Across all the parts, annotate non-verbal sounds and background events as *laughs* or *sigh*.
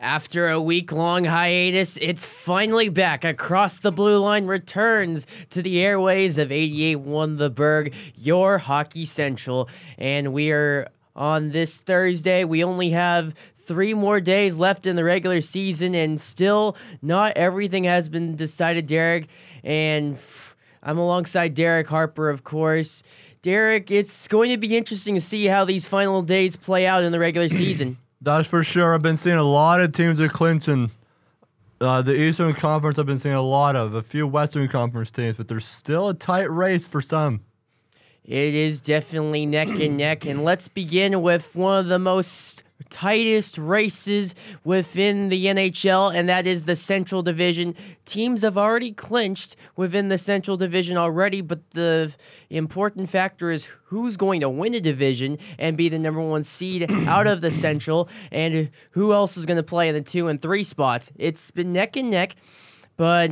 After a week long hiatus, it's finally back. Across the Blue Line returns to the airways of 88. One The Berg, your Hockey Central. And we are on this Thursday. We only have three more days left in the regular season, and still not everything has been decided, Derek. And I'm alongside Derek Harper, of course. Derek, it's going to be interesting to see how these final days play out in the regular season. *clears throat* That's for sure. I've been seeing a lot of teams are Clinton. Uh, the Eastern Conference, I've been seeing a lot of, a few Western Conference teams, but there's still a tight race for some. It is definitely neck and neck. And let's begin with one of the most tightest races within the NHL, and that is the Central Division. Teams have already clinched within the Central Division already, but the important factor is who's going to win a division and be the number one seed *clears throat* out of the Central, and who else is going to play in the two and three spots. It's been neck and neck, but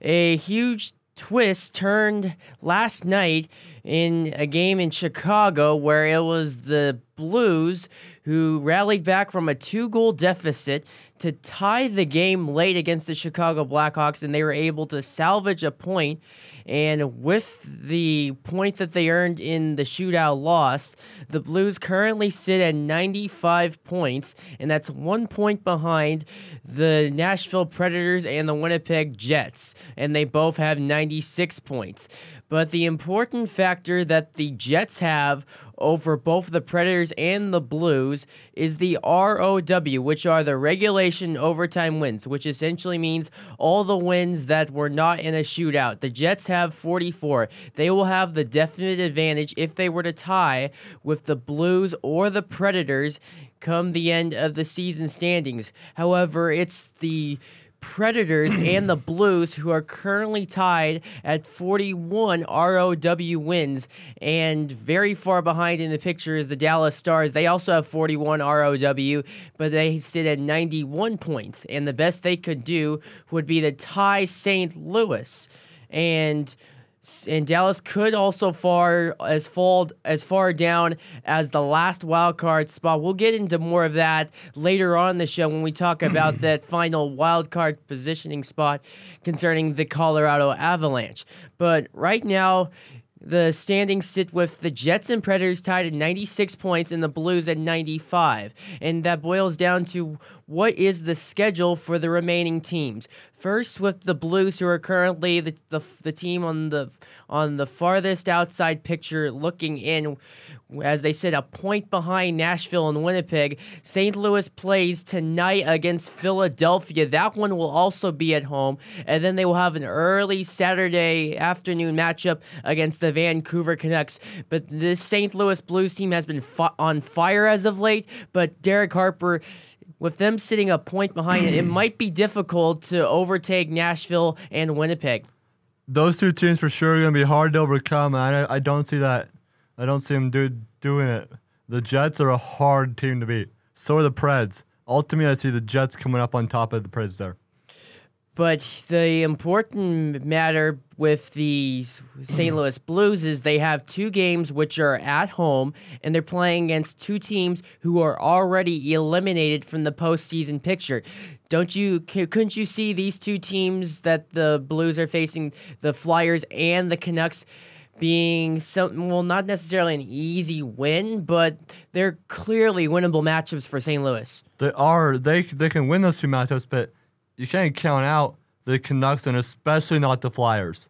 a huge twist turned last night in a game in Chicago where it was the Blues who rallied back from a two goal deficit to tie the game late against the Chicago Blackhawks, and they were able to salvage a point. And with the point that they earned in the shootout loss, the Blues currently sit at 95 points, and that's one point behind the Nashville Predators and the Winnipeg Jets, and they both have 96 points. But the important factor that the Jets have over both the Predators and the Blues is the ROW, which are the regulation overtime wins, which essentially means all the wins that were not in a shootout. The Jets have 44. They will have the definite advantage if they were to tie with the Blues or the Predators come the end of the season standings. However, it's the Predators and the Blues, who are currently tied at 41 ROW wins. And very far behind in the picture is the Dallas Stars. They also have 41 ROW, but they sit at 91 points. And the best they could do would be to tie St. Louis. And and Dallas could also far as fall as far down as the last wild card spot. We'll get into more of that later on the show when we talk *clears throat* about that final wild card positioning spot concerning the Colorado Avalanche. But right now, the standings sit with the Jets and Predators tied at 96 points and the Blues at 95. And that boils down to what is the schedule for the remaining teams. First, with the Blues, who are currently the, the, the team on the on the farthest outside picture looking in, as they sit a point behind Nashville and Winnipeg. St. Louis plays tonight against Philadelphia. That one will also be at home. And then they will have an early Saturday afternoon matchup against the Vancouver Canucks. But this St. Louis Blues team has been fi- on fire as of late. But Derek Harper with them sitting a point behind it, it *clears throat* might be difficult to overtake Nashville and Winnipeg. Those two teams for sure are going to be hard to overcome. I, I don't see that. I don't see them do, doing it. The Jets are a hard team to beat. So are the Preds. Ultimately, I see the Jets coming up on top of the Preds there. But the important matter with the St. Mm. Louis Blues is they have two games which are at home, and they're playing against two teams who are already eliminated from the postseason picture. Don't you? Couldn't you see these two teams that the Blues are facing, the Flyers and the Canucks? being some well not necessarily an easy win but they're clearly winnable matchups for St. Louis. They are they they can win those two matchups but you can't count out the Canucks and especially not the Flyers.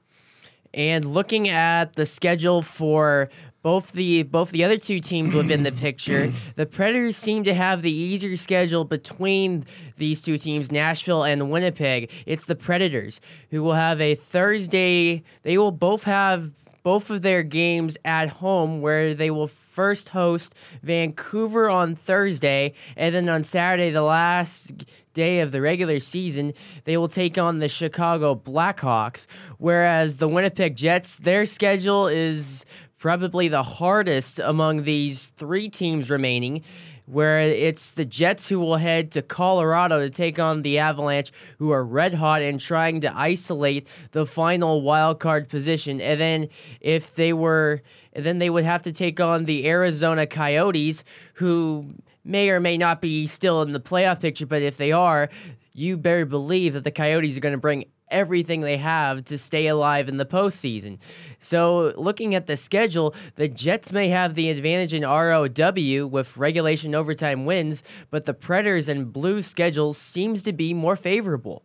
And looking at the schedule for both the both the other two teams within the picture, *clears throat* the Predators seem to have the easier schedule between these two teams, Nashville and Winnipeg. It's the Predators who will have a Thursday. They will both have both of their games at home where they will first host Vancouver on Thursday, and then on Saturday, the last day of the regular season, they will take on the Chicago Blackhawks. Whereas the Winnipeg Jets, their schedule is probably the hardest among these three teams remaining where it's the Jets who will head to Colorado to take on the Avalanche, who are red hot and trying to isolate the final wild card position. And then if they were, then they would have to take on the Arizona Coyotes, who may or may not be still in the playoff picture, but if they are, you better believe that the Coyotes are going to bring everything they have to stay alive in the postseason. So, looking at the schedule, the Jets may have the advantage in ROW with regulation overtime wins, but the Predators and Blues schedule seems to be more favorable.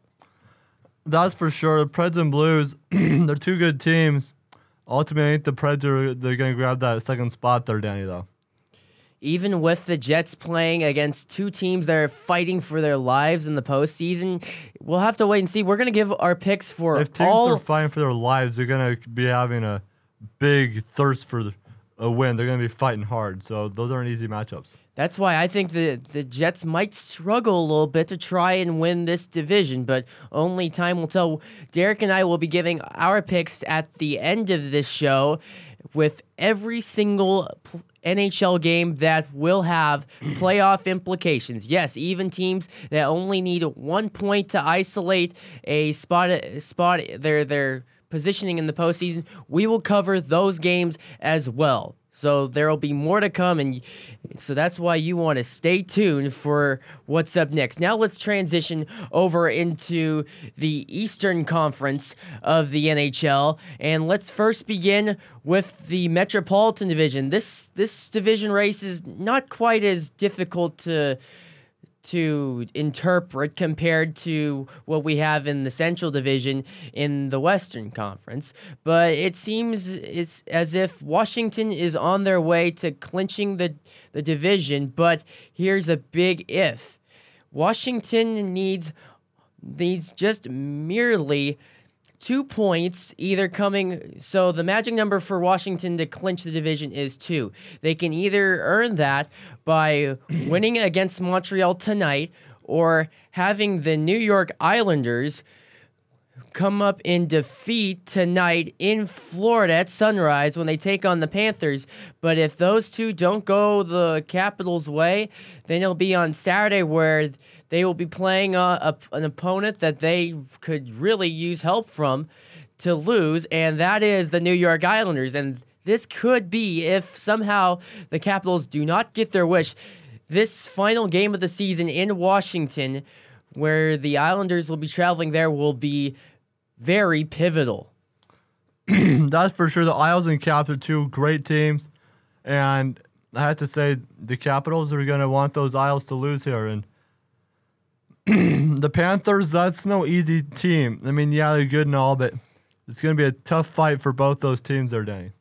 That's for sure. The Preds and Blues, *clears throat* they're two good teams. Ultimately, the Preds are they're going to grab that second spot there, Danny. Though even with the Jets playing against two teams that are fighting for their lives in the postseason, we'll have to wait and see. We're going to give our picks for if teams all. are fighting for their lives, they're going to be having a big thirst for a win. They're going to be fighting hard. So those aren't easy matchups. That's why I think the the Jets might struggle a little bit to try and win this division, but only time will tell. Derek and I will be giving our picks at the end of this show with every single NHL game that will have playoff implications. Yes, even teams that only need one point to isolate a spot spot their their positioning in the postseason, we will cover those games as well. So there will be more to come, and so that's why you want to stay tuned for what's up next. Now let's transition over into the Eastern Conference of the NHL, and let's first begin with the Metropolitan Division. This this division race is not quite as difficult to to interpret compared to what we have in the Central Division in the Western Conference. But it seems it's as if Washington is on their way to clinching the, the division. But here's a big if Washington needs needs just merely two points either coming so the magic number for washington to clinch the division is two they can either earn that by *clears throat* winning against montreal tonight or having the new york islanders come up in defeat tonight in Florida at sunrise when they take on the Panthers. But if those two don't go the Capitals' way, then it'll be on Saturday where they will be playing a, a, an opponent that they could really use help from to lose, and that is the New York Islanders. And this could be if somehow the Capitals do not get their wish. This final game of the season in Washington, where the Islanders will be traveling there, will be very pivotal. *clears throat* That's for sure. The Isles and Caps are two great teams, and I have to say the Capitals are going to want those Isles to lose here, and *clears throat* the Panthers, that's no easy team. I mean, yeah, they're good and all, but it's going to be a tough fight for both those teams there, Danny.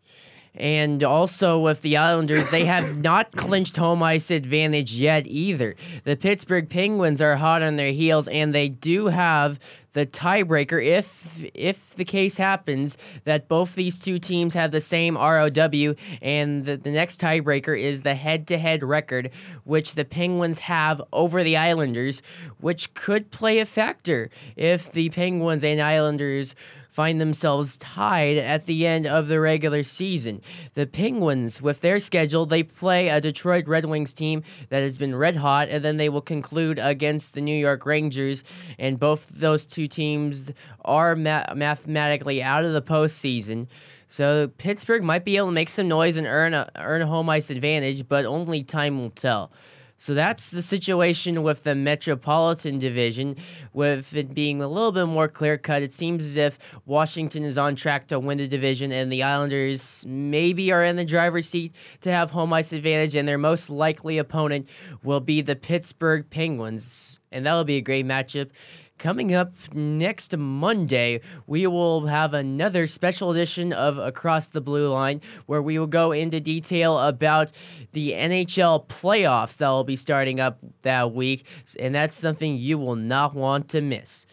And also with the Islanders, they have *coughs* not clinched home ice advantage yet either. The Pittsburgh Penguins are hot on their heels, and they do have the tiebreaker if if the case happens that both these two teams have the same ROW and the, the next tiebreaker is the head-to-head record which the Penguins have over the Islanders which could play a factor if the Penguins and Islanders find themselves tied at the end of the regular season. The Penguins, with their schedule, they play a Detroit Red Wings team that has been red hot, and then they will conclude against the New York Rangers. And both those two teams are ma- mathematically out of the postseason. So Pittsburgh might be able to make some noise and earn a earn a home ice advantage, but only time will tell. So that's the situation with the Metropolitan Division, with it being a little bit more clear cut. It seems as if Washington is on track to win the division, and the Islanders maybe are in the driver's seat to have home ice advantage, and their most likely opponent will be the Pittsburgh Penguins. And that'll be a great matchup. Coming up next Monday, we will have another special edition of Across the Blue Line where we will go into detail about the NHL playoffs that will be starting up that week, and that's something you will not want to miss.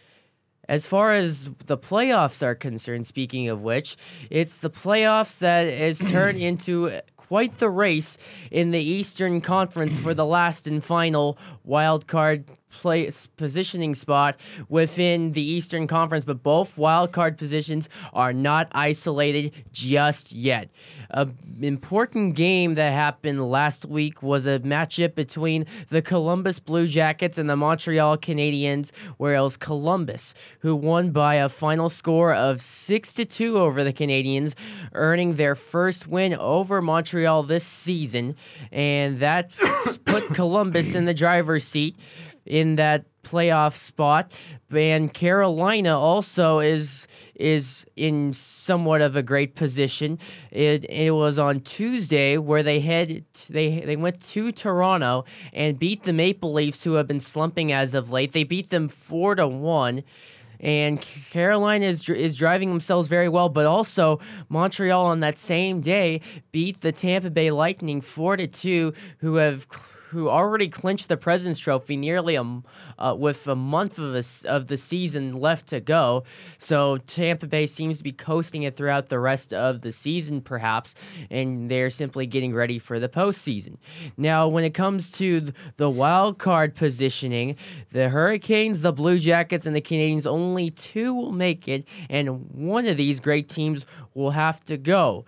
As far as the playoffs are concerned, speaking of which, it's the playoffs that has *clears throat* turned into quite the race in the Eastern Conference for the last and final wild card place positioning spot within the Eastern Conference, but both wild card positions are not isolated just yet. An important game that happened last week was a matchup between the Columbus Blue Jackets and the Montreal Canadiens, where it was Columbus who won by a final score of 6 to 2 over the Canadiens, earning their first win over Montreal this season, and that *coughs* put Columbus in the driver's seat in that playoff spot. And Carolina also is is in somewhat of a great position. It it was on Tuesday where they head they they went to Toronto and beat the Maple Leafs who have been slumping as of late. They beat them 4 to 1 and Carolina is is driving themselves very well, but also Montreal on that same day beat the Tampa Bay Lightning 4 to 2 who have who already clinched the President's Trophy nearly a, uh, with a month of, a, of the season left to go. So Tampa Bay seems to be coasting it throughout the rest of the season, perhaps, and they're simply getting ready for the postseason. Now, when it comes to the wild card positioning, the Hurricanes, the Blue Jackets, and the Canadiens, only two will make it, and one of these great teams will have to go.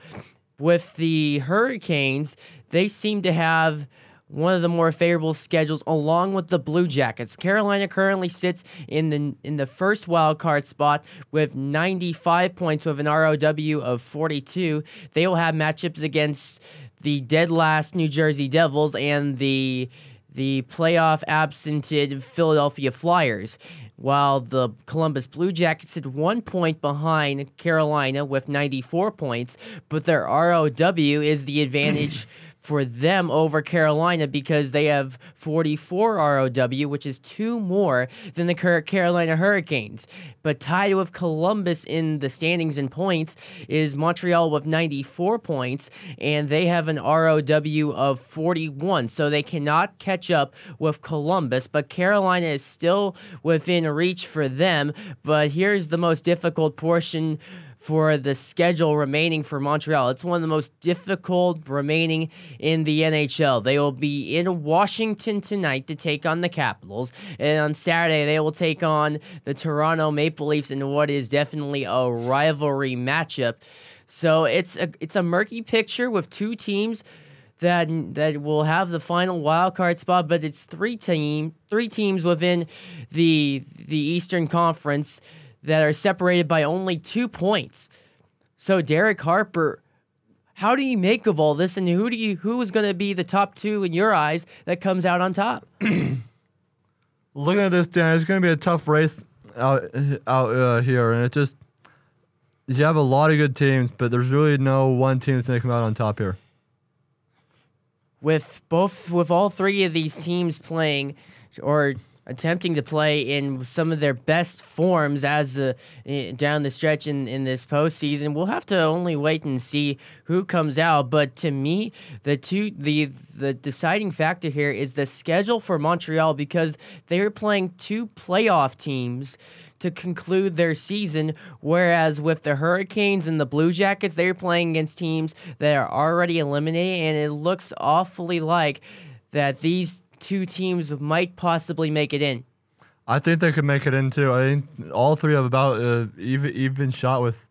With the Hurricanes, they seem to have one of the more favorable schedules along with the Blue Jackets. Carolina currently sits in the in the first wild card spot with 95 points with an ROW of 42. They will have matchups against the dead last New Jersey Devils and the the playoff absented Philadelphia Flyers while the Columbus Blue Jackets sit one point behind Carolina with 94 points, but their ROW is the advantage *clears throat* for them over Carolina because they have 44 ROW, which is two more than the Carolina Hurricanes. But tied with Columbus in the standings and points is Montreal with 94 points, and they have an ROW of 41. So they cannot catch up with Columbus, but Carolina is still within reach for them. But here's the most difficult portion for the schedule remaining for Montreal. It's one of the most difficult remaining in the NHL. They will be in Washington tonight to take on the Capitals, and on Saturday they will take on the Toronto Maple Leafs in what is definitely a rivalry matchup. So it's a it's a murky picture with two teams that that will have the final wild card spot, but it's three team three teams within the the Eastern Conference that are separated by only two points. So Derek Harper, how do you make of all this, and who do you who is going to be the top two in your eyes that comes out on top? *clears throat* Looking at this, Dan, it's going to be a tough race out out uh, here, and it just you have a lot of good teams, but there's really no one team that's going to come out on top here. With both, with all three of these teams playing, or attempting to play in some of their best forms as uh, down the stretch in, in this postseason. We'll have to only wait and see who comes out. But to me, the two the the deciding factor here is the schedule for Montreal because they're playing two playoff teams to conclude their season. Whereas with the Hurricanes and the Blue Jackets, they're playing against teams that are already eliminated, and it looks awfully like that these two teams might possibly make it in. I think they could make it in too. I think all three have about uh, even even shot with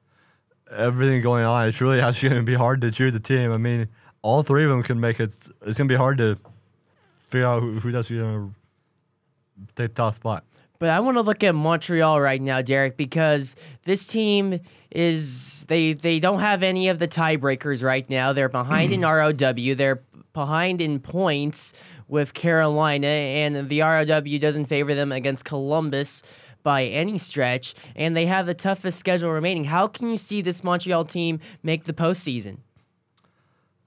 everything going on. It's really *laughs* actually going to be hard to choose a team. I mean, all three of them can make it. It's, going to be hard to figure out who, who's actually going to take the top spot. But I want to look at Montreal right now, Derek, because this team is they they don't have any of the tiebreakers right now. They're behind in *clears throat* ROW. They're behind in points with Carolina, and the ROW doesn't favor them against Columbus by any stretch, and they have the toughest schedule remaining. How can you see this Montreal team make the postseason?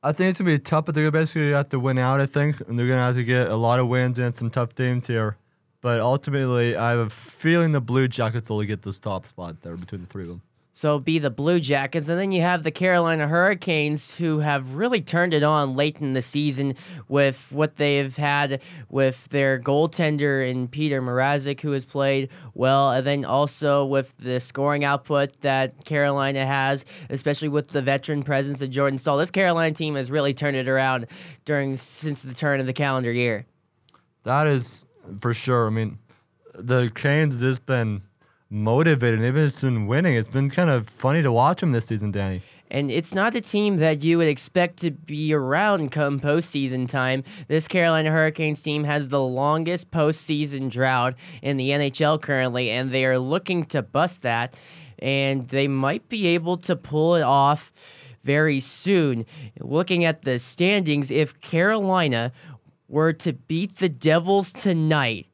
I think it's gonna be tough, but they're gonna basically have to win out. I think, and they're gonna have to get a lot of wins and some tough teams here. But ultimately, I have a feeling the Blue Jackets will get this top spot there between the three of them. So be the Blue Jackets, and then you have the Carolina Hurricanes, who have really turned it on late in the season with what they've had with their goaltender in Peter Mrazek, who has played well, and then also with the scoring output that Carolina has, especially with the veteran presence of Jordan Staal. This Carolina team has really turned it around during since the turn of the calendar year. That is for sure. I mean, the Canes just been motivated. They've been winning. It's been kind of funny to watch them this season, Danny. And it's not a team that you would expect to be around come postseason time. This Carolina Hurricanes team has the longest postseason drought in the NHL currently, and they are looking to bust that. And they might be able to pull it off very soon. Looking at the standings, if Carolina were to beat the Devils tonight,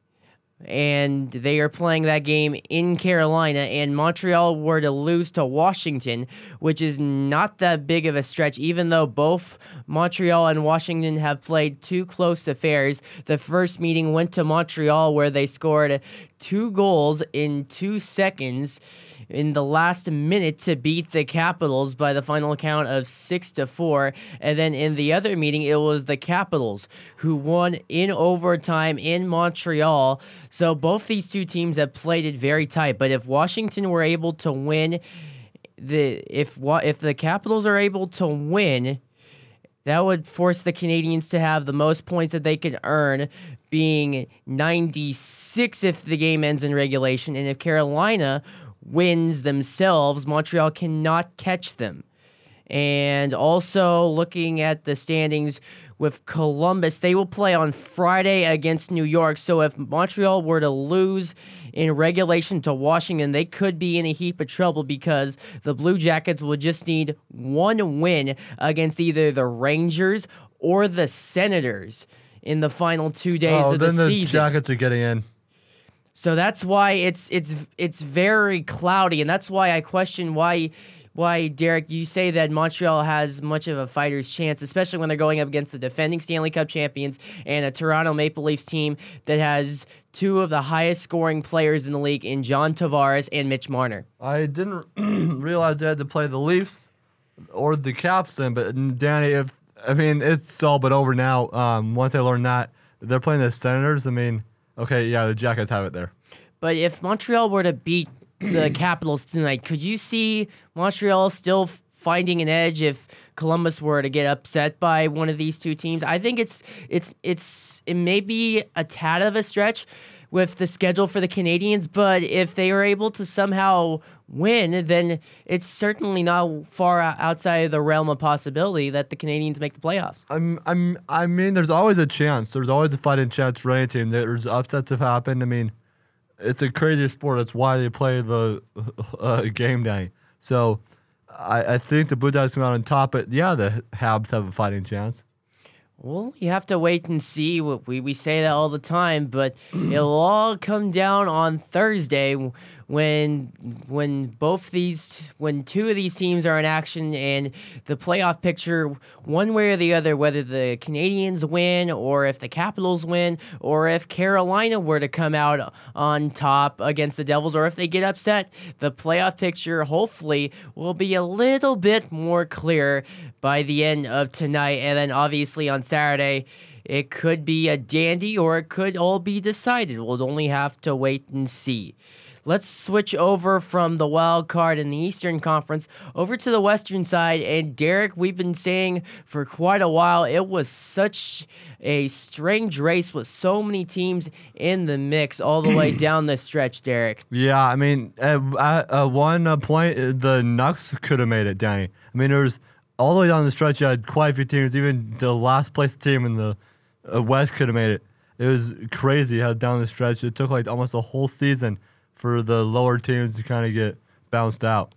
and they are playing that game in Carolina, and Montreal were to lose to Washington, which is not that big of a stretch, even though both Montreal and Washington have played two close affairs. The first meeting went to Montreal, where they scored two goals in two seconds in the last minute to beat the Capitals by the final count of six to four. And then in the other meeting, it was the Capitals who won in overtime in Montreal. So both these two teams have played it very tight. But if Washington were able to win, the if if the Capitals are able to win, that would force the Canadiens to have the most points that they could earn, being 96 if the game ends in regulation. And if Carolina wins themselves, Montreal cannot catch them. And also looking at the standings with Columbus, they will play on Friday against New York. So if Montreal were to lose in regulation to Washington, they could be in a heap of trouble because the Blue Jackets will just need one win against either the Rangers or the Senators in the final two days oh, of the, then the season. Jackets are getting in. So that's why it's it's it's very cloudy, and that's why I question why why Derek you say that Montreal has much of a fighter's chance, especially when they're going up against the defending Stanley Cup champions and a Toronto Maple Leafs team that has two of the highest scoring players in the league in John Tavares and Mitch Marner. I didn't *clears throat* realize they had to play the Leafs or the Caps then, but Danny, if I mean it's all but over now. Um, once I learned that they're playing the Senators, I mean Okay, yeah, the Jackets have it there. But if Montreal were to beat the *clears throat* Capitals tonight, could you see Montreal still finding an edge if Columbus were to get upset by one of these two teams? I think it's it's it's it may be a tad of a stretch with the schedule for the Canadiens, but if they are able to somehow win, then it's certainly not far outside of the realm of possibility that the Canadiens make the playoffs. I'm, I'm, I mean, there's always a chance. There's always a fighting chance for any team. There's upsets have happened. I mean, it's a crazy sport. That's why they play the *laughs* uh, game day. So I, I think the Blue Jays come out on top. But yeah, the Habs have a fighting chance. Well, you have to wait and see. We, we say that all the time, but *clears throat* it'll all come down on Thursday when when both these when two of these teams are in action and the playoff picture one way or the other whether the Canadiens win or if the Capitals win or if Carolina were to come out on top against the Devils or if they get upset the playoff picture hopefully will be a little bit more clear by the end of tonight and then obviously on Saturday it could be a dandy or it could all be decided. We'll only have to wait and see. Let's switch over from the wild card in the Eastern Conference over to the Western side. And Derek, we've been saying for quite a while, it was such a strange race with so many teams in the mix all the way *clears throat* down the stretch, Derek. Yeah, I mean, at, at one point, the Nucks could have made it, Danny. I mean, there was all the way down the stretch, you had quite a few teams. Even the last place team in the uh, West could have made it. It was crazy how down the stretch it took like almost a whole season for the lower teams to kind of get bounced out?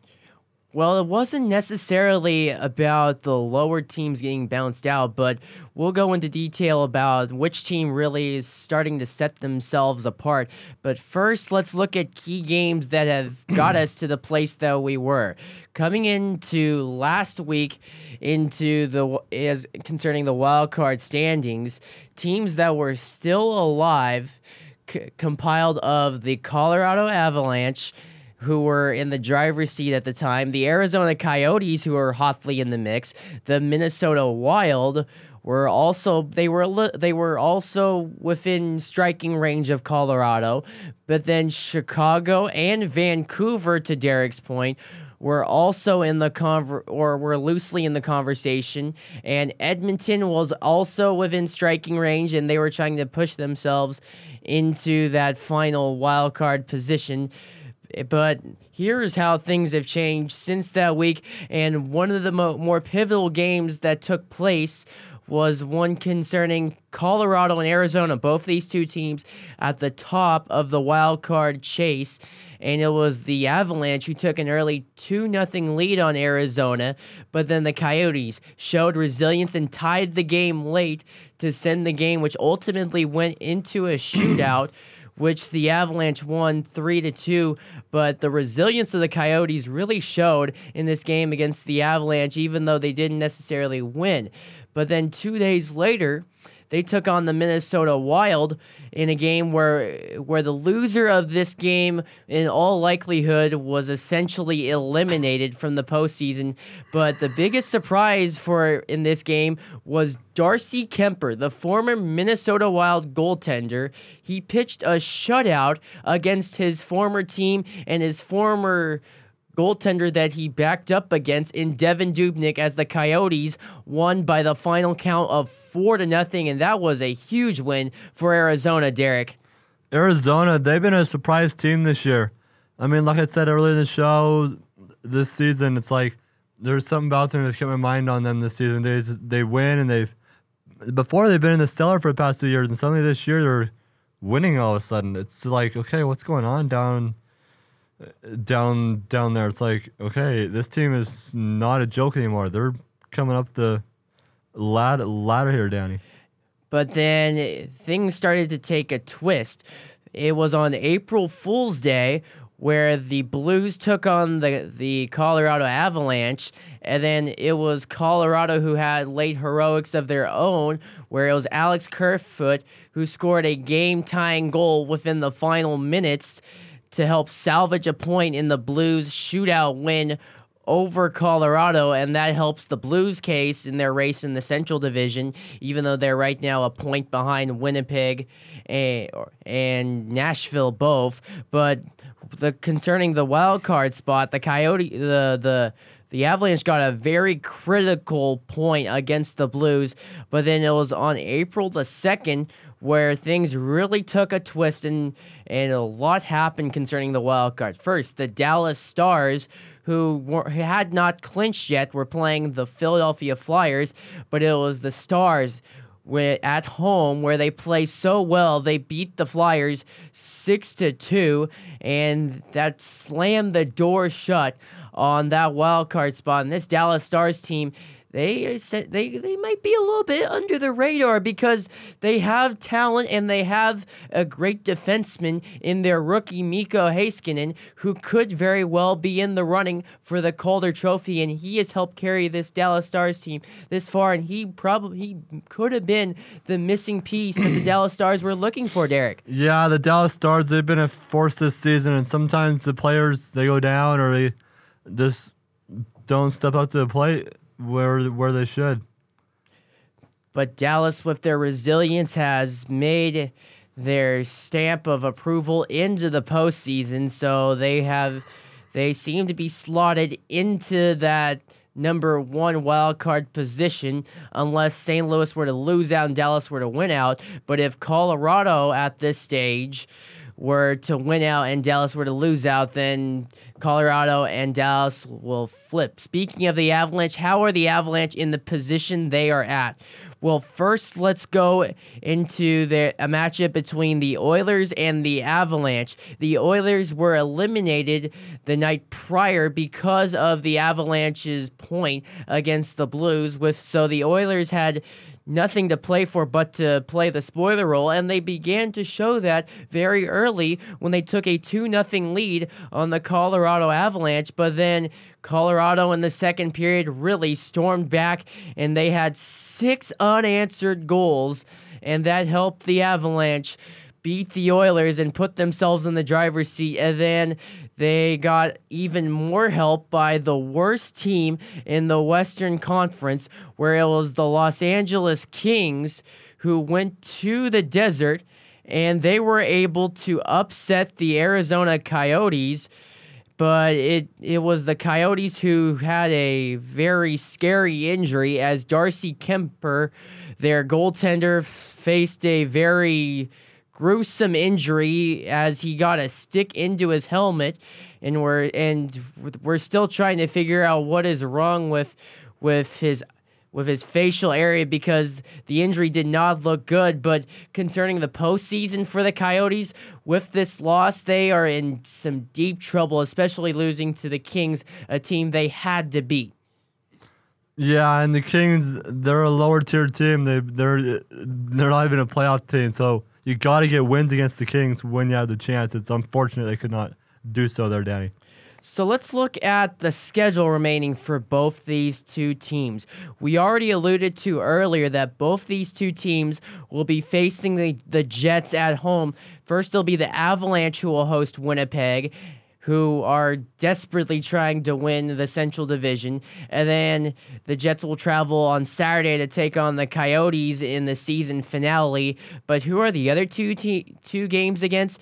Well, it wasn't necessarily about the lower teams getting bounced out, but we'll go into detail about which team really is starting to set themselves apart. But first, let's look at key games that have *clears throat* got us to the place that we were. Coming into last week, into the as concerning the wild card standings, teams that were still alive c- compiled of the Colorado Avalanche, who were in the driver's seat at the time, the Arizona Coyotes, who were hotly in the mix, the Minnesota Wild were also they were they were also within striking range of Colorado, but then Chicago and Vancouver, to Derek's point, were also in the conver- or were loosely in the conversation, and Edmonton was also within striking range, and they were trying to push themselves into that final wild card position. But here's how things have changed since that week, and one of the mo- more pivotal games that took place was one concerning Colorado and Arizona, both these two teams at the top of the wild card chase. And it was the Avalanche who took an early 2 0 lead on Arizona, but then the Coyotes showed resilience and tied the game late to send the game, which ultimately went into a shootout. *clears throat* which the Avalanche won 3 to 2, but the resilience of the Coyotes really showed in this game against the Avalanche even though they didn't necessarily win. But then 2 days later, they took on the Minnesota Wild in a game where where the loser of this game in all likelihood was essentially eliminated from the postseason. But the biggest surprise for in this game was Darcy Kuemper, the former Minnesota Wild goaltender. He pitched a shutout against his former team and his former goaltender that he backed up against in Devan Dubnyk as the Coyotes won by the final count of four to nothing, and that was a huge win for Arizona, Derek. Arizona, they've been a surprise team this year. I mean, like I said earlier in the show, this season, it's like there's something about them that's kept my mind on them this season. They they win and they've before they've been in the cellar for the past two years, and suddenly this year they're winning all of a sudden. It's like, okay, what's going on down down down there? It's like, okay, this team is not a joke anymore. They're coming up the ladder, of hair, Danny. But then things started to take a twist. It was on April Fool's Day where the Blues took on the the Colorado Avalanche, and then it was Colorado who had late heroics of their own, where it was Alex Kerfoot who scored a game tying goal within the final minutes to help salvage a point in the Blues shootout win over Colorado, and that helps the Blues case in their race in the Central Division, even though they're right now a point behind Winnipeg eh, and, and Nashville both. But the concerning the wild card spot, the Coyote, the the the Avalanche got a very critical point against the Blues, but then it was on April the second where things really took a twist and and a lot happened concerning the wild card. First, the Dallas Stars who, were, who had not clinched yet were playing the Philadelphia Flyers, but it was the Stars at home where they play so well. They beat the Flyers six to two, and that slammed the door shut on that wild card spot. And this Dallas Stars team they uh, said they they might be a little bit under the radar because they have talent and they have a great defenseman in their rookie Miro Heiskanen who could very well be in the running for the Calder Trophy and he has helped carry this Dallas Stars team this far and he probably he could have been the missing piece that the *clears throat* Dallas Stars were looking for, Derek. Yeah, the Dallas Stars they've been a force this season and sometimes the players they go down or they just don't step up to the plate where where they should. But Dallas, with their resilience, has made their stamp of approval into the postseason. So they have, they seem to be slotted into that number one wild card position unless St. Louis were to lose out and Dallas were to win out. But if Colorado at this stage were to win out and Dallas were to lose out, then Colorado and Dallas will flip. Speaking of the Avalanche, how are the Avalanche in the position they are at? Well, first, let's go into the, a matchup between the Oilers and the Avalanche. The Oilers were eliminated the night prior because of the Avalanche's point against the Blues. With so the Oilers had nothing to play for but to play the spoiler role, and they began to show that very early when they took a 2 0 lead on the Colorado Avalanche. But then Colorado in the second period really stormed back, and they had six unanswered goals, and that helped the Avalanche beat the Oilers and put themselves in the driver's seat. And then they got even more help by the worst team in the Western Conference, where it was the Los Angeles Kings who went to the desert and they were able to upset the Arizona Coyotes. But it it was the Coyotes who had a very scary injury as Darcy Kuemper, their goaltender, faced a very gruesome injury as he got a stick into his helmet and we're and we're still trying to figure out what is wrong with with his with his facial area because the injury did not look good. But concerning the postseason for the Coyotes, with this loss, they are in some deep trouble, especially losing to the Kings, a team they had to beat. Yeah, and the Kings, they're a lower tier team. They they're they're not even a playoff team. So you got to get wins against the Kings when you have the chance. It's unfortunate they could not do so there, Danny. So let's look at the schedule remaining for both these two teams. We already alluded to earlier that both these two teams will be facing the, the Jets at home. First, it'll be the Avalanche who will host Winnipeg, who are desperately trying to win the Central Division. And then the Jets will travel on Saturday to take on the Coyotes in the season finale. But who are the other two te- two games against?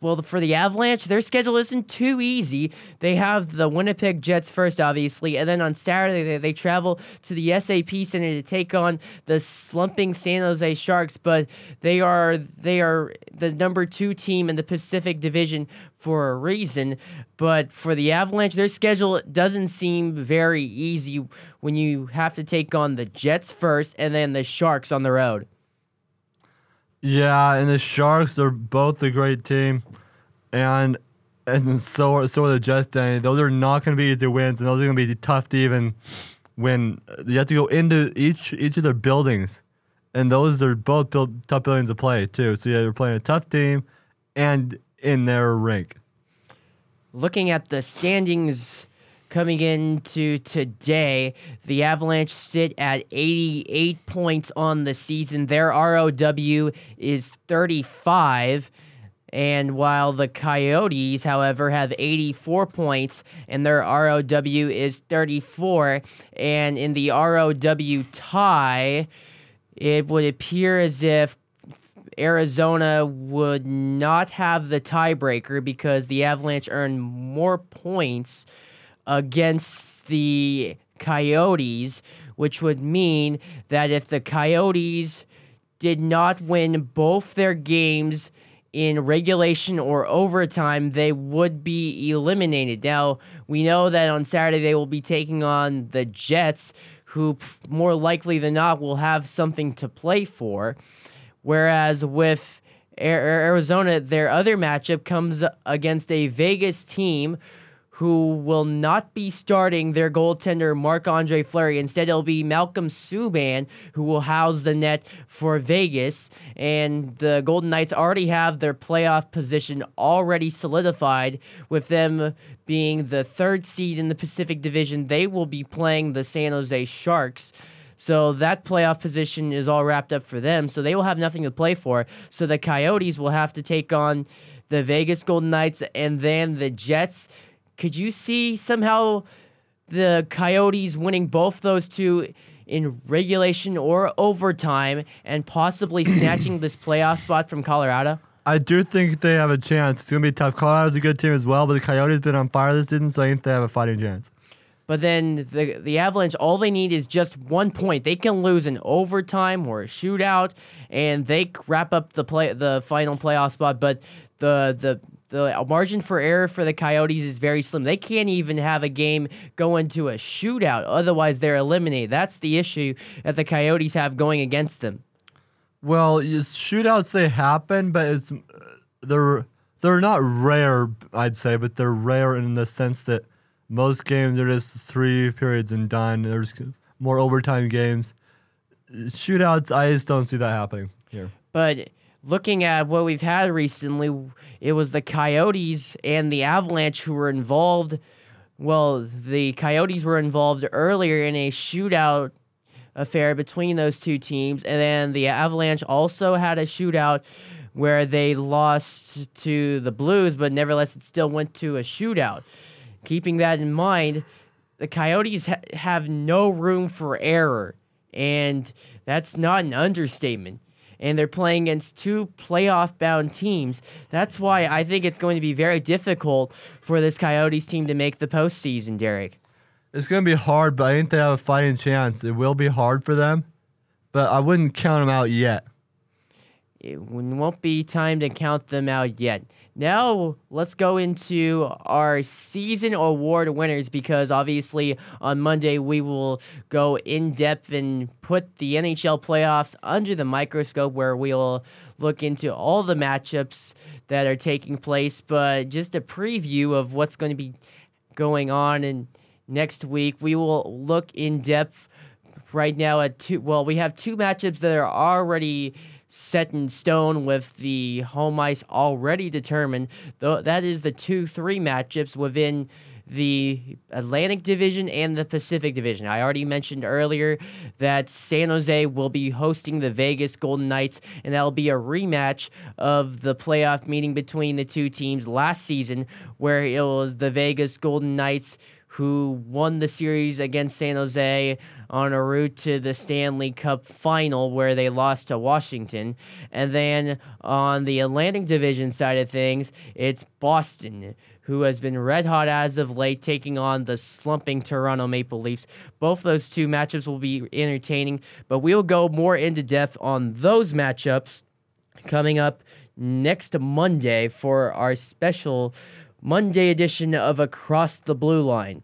Well, for the Avalanche, their schedule isn't too easy. They have the Winnipeg Jets first, obviously, and then on Saturday they, they travel to the SAP Center to take on the slumping San Jose Sharks. But they are they are the number two team in the Pacific Division for a reason. But for the Avalanche, their schedule doesn't seem very easy when you have to take on the Jets first and then the Sharks on the road. Yeah, and the Sharks are both a great team, and and so so are the Jets. Danny, those are not going to be easy wins, and those are going to be tough to even win. You have to go into each each of their buildings, and those are both tough buildings to play too. So yeah, you're playing a tough team, and in their rink. Looking at the standings Coming into today, the Avalanche sit at 88 points on the season. Their ROW is 35. And while the Coyotes, however, have 84 points and their ROW is 34, and in the ROW tie, it would appear as if Arizona would not have the tiebreaker because the Avalanche earned more points against the Coyotes, which would mean that if the Coyotes did not win both their games in regulation or overtime, they would be eliminated. Now, we know that on Saturday they will be taking on the Jets, who more likely than not will have something to play for. Whereas with Arizona, their other matchup comes against a Vegas team who will not be starting their goaltender Marc Andre Fleury. Instead, it'll be Malcolm Subban who will house the net for Vegas. And the Golden Knights already have their playoff position already solidified with them being the third seed in the Pacific Division. They will be playing the San Jose Sharks. So that playoff position is all wrapped up for them. So they will have nothing to play for. So the Coyotes will have to take on the Vegas Golden Knights and then the Jets could you see somehow the Coyotes winning both those two in regulation or overtime and possibly *clears throat* snatching this playoff spot from Colorado? I do think they have a chance. It's going to be tough. Colorado's a good team as well, but the Coyotes have been on fire this season, so I think they have a fighting chance. But then the the Avalanche, all they need is just one point. They can lose an overtime or a shootout, and they wrap up the play the final playoff spot. But the the the margin for error for the Coyotes is very slim. They can't even have a game go into a shootout, otherwise they're eliminated. That's the issue that the Coyotes have going against them. Well, shootouts they happen, but it's uh, they're they're not rare, I'd say, but they're rare in the sense that most games are just three periods and done. There's more overtime games. Shootouts, I just don't see that happening here. But looking at what we've had recently, it was the Coyotes and the Avalanche who were involved. Well, the Coyotes were involved earlier in a shootout affair between those two teams, and then the Avalanche also had a shootout where they lost to the Blues, but nevertheless, it still went to a shootout. Keeping that in mind, the Coyotes ha- have no room for error, and that's not an understatement. And they're playing against two playoff bound teams. That's why I think it's going to be very difficult for this Coyotes team to make the postseason, Derek. It's going to be hard, but I think they have a fighting chance. It will be hard for them, but I wouldn't count them out yet. It won't be time to count them out yet. Now let's go into our season award winners because obviously on Monday we will go in depth and put the NHL playoffs under the microscope where we'll look into all the matchups that are taking place, but just a preview of what's going to be going on and next week we will look in depth right now at two well we have two matchups that are already set in stone with the home ice already determined. Though that is the two three matchups within the Atlantic Division and the Pacific Division. I already mentioned earlier that San Jose will be hosting the Vegas Golden Knights, and that'll be a rematch of the playoff meeting between the two teams last season, where it was the Vegas Golden Knights who won the series against San Jose on a route to the Stanley Cup final where they lost to Washington. And then on the Atlantic Division side of things, it's Boston who has been red hot as of late, taking on the slumping Toronto Maple Leafs. Both those two matchups will be entertaining, but we'll go more into depth on those matchups coming up next Monday for our special Monday edition of Across the Blue Line.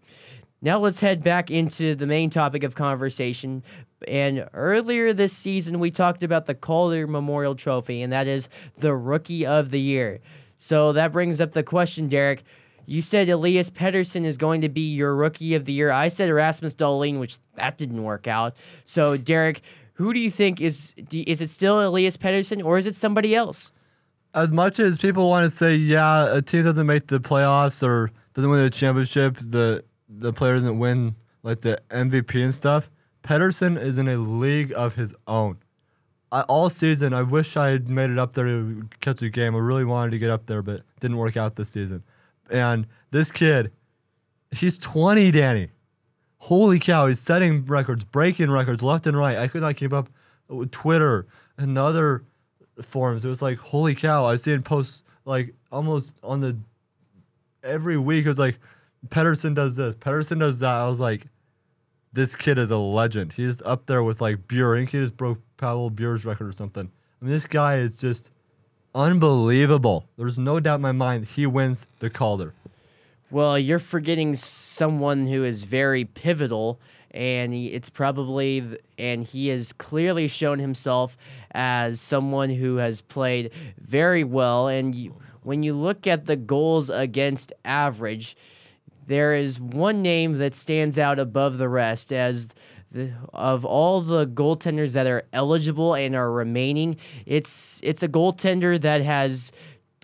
Now let's head back into the main topic of conversation. And earlier this season, we talked about the Calder Memorial Trophy, and that is the Rookie of the Year. So that brings up the question, Derek. You said Elias Pettersson is going to be your Rookie of the Year. I said Erasmus Dahlin, which that didn't work out. So, Derek, who do you think is is it still Elias Pettersson or is it somebody else? As much as people want to say, yeah, a team doesn't make the playoffs or doesn't win the championship, the the player doesn't win like the MVP and stuff. Pettersson is in a league of his own. I, all season, I wish I had made it up there to catch a game. I really wanted to get up there, but didn't work out this season. And this kid, he's 20, Danny. Holy cow, he's setting records, breaking records left and right. I could not keep up with Twitter and other forums. It was like, holy cow! I was seeing posts like almost on the every week. It was like, Pettersson does this, Pettersson does that. I was like, this kid is a legend. He's up there with like think he just broke Pavel Bure's record or something. I mean, this guy is just unbelievable. There's no doubt in my mind he wins the Calder. Well, you're forgetting someone who is very pivotal, and he, it's probably and he has clearly shown himself as someone who has played very well. And you, when you look at the goals against average, there is one name that stands out above the rest as the, of all the goaltenders that are eligible and are remaining. It's it's a goaltender that has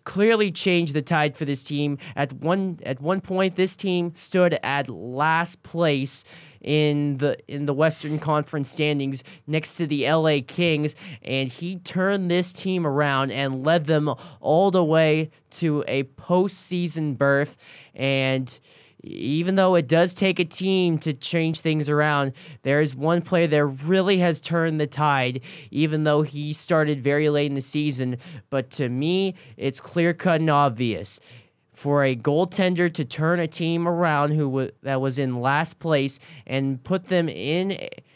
clearly changed the tide for this team. At one at one point, this team stood at last place in the in the Western Conference standings next to the LA Kings and he turned this team around and led them all the way to a postseason berth and even though it does take a team to change things around, there is one player that really has turned the tide, even though he started very late in the season. But to me, it's clear cut and obvious for a goaltender to turn a team around who w- that was in last place and put them in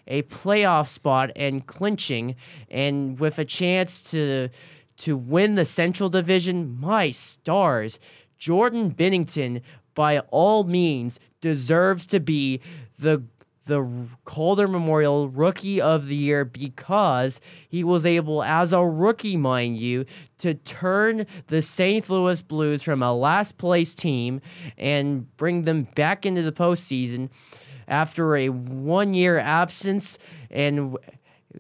a playoff spot and clinching and with a chance to to win the Central Division. My stars, Jordan Binnington by all means deserves to be the the Calder Memorial Rookie of the Year because he was able, as a rookie, mind you, to turn the St. Louis Blues from a last place team and bring them back into the postseason after a one year absence and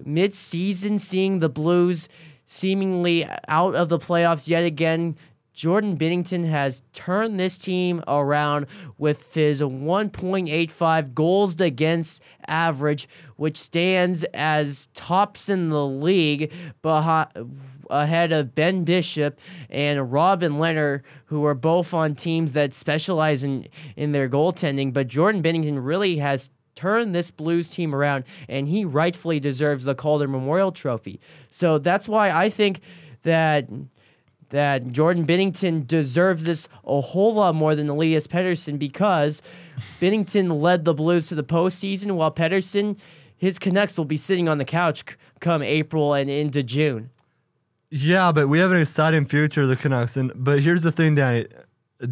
mid season seeing the Blues seemingly out of the playoffs yet again Jordan Binnington has turned this team around with his 1.85 goals against average, which stands as tops in the league behind, ahead of Ben Bishop and Robin Lehner, who are both on teams that specialize in, in their goaltending. But Jordan Binnington really has turned this Blues team around, and he rightfully deserves the Calder Memorial Trophy. So that's why I think that that Jordan Binnington deserves this a whole lot more than Elias Pettersson because Binnington led the Blues to the postseason, while Pettersson, his Canucks will be sitting on the couch come April and into June. Yeah, but we have an exciting future, the Canucks. And but here's the thing, Danny.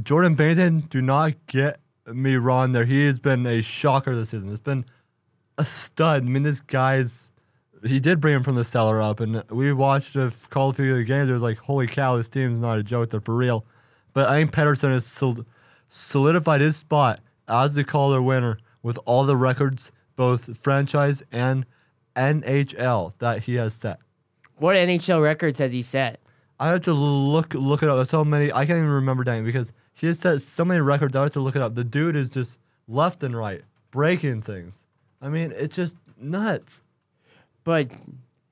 Jordan Binnington, do not get me wrong there. He has been a shocker this season. It's been a stud. I mean, this guy's he did bring him from the cellar up, and we watched a Call of Duty games. It was like, holy cow, this team's not a joke. They're for real. But I think Pettersson has sol- solidified his spot as the Calder winner with all the records, both franchise and NHL, that he has set. What NHL records has he set? I have to look look it up. There's so many. I can't even remember Danny because he has set so many records. I have to look it up. The dude is just left and right breaking things. I mean, it's just nuts. But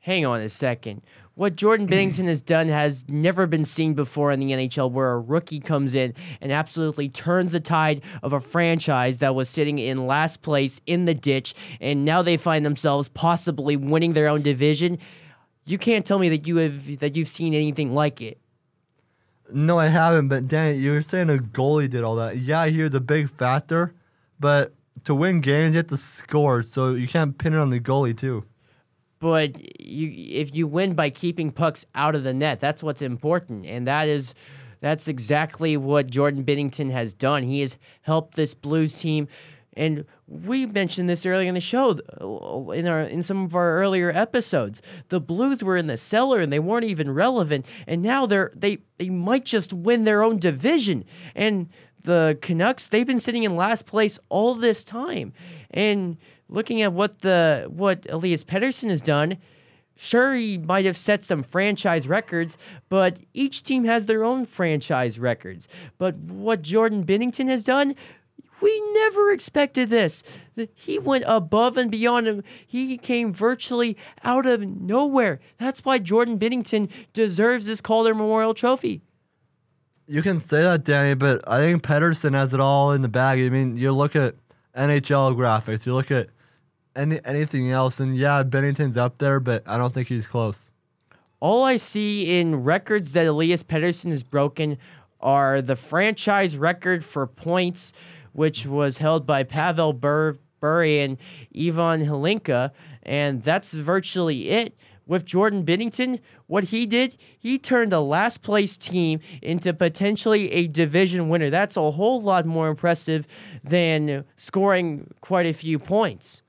hang on a second. What Jordan *clears throat* Binnington has done has never been seen before in the NHL, where a rookie comes in and absolutely turns the tide of a franchise that was sitting in last place in the ditch, and now they find themselves possibly winning their own division. You can't tell me that you have that you've seen anything like it. No, I haven't. But Danny, you were saying a goalie did all that. Yeah, here's a big factor, but to win games, you have to score. So you can't pin it on the goalie too. But you if you win by keeping pucks out of the net, that's what's important, and that is that's exactly what Jordan Binnington has done. He has helped this Blues team, and we mentioned this earlier in the show in our in some of our earlier episodes. The Blues were in the cellar and they weren't even relevant, and now they're they they might just win their own division. And the Canucks, they've been sitting in last place all this time, and looking at what the what Elias Pettersson has done, sure he might have set some franchise records, but each team has their own franchise records. But what Jordan Binnington has done, we never expected this. He went above and beyond him. He came virtually out of nowhere. That's why Jordan Binnington deserves this Calder Memorial Trophy. You can say that, Danny, but I think Pettersson has it all in the bag. I mean, you look at NHL graphics, you look at any anything else, and yeah, Binnington's up there, but I don't think he's close. All I see in records that Elias Pettersson has broken are the franchise record for points, which was held by Pavel Bur- Bure and Ivan Hlinka, and that's virtually it. With Jordan Binnington, what he did, he turned a last place team into potentially a division winner. That's a whole lot more impressive than scoring quite a few points.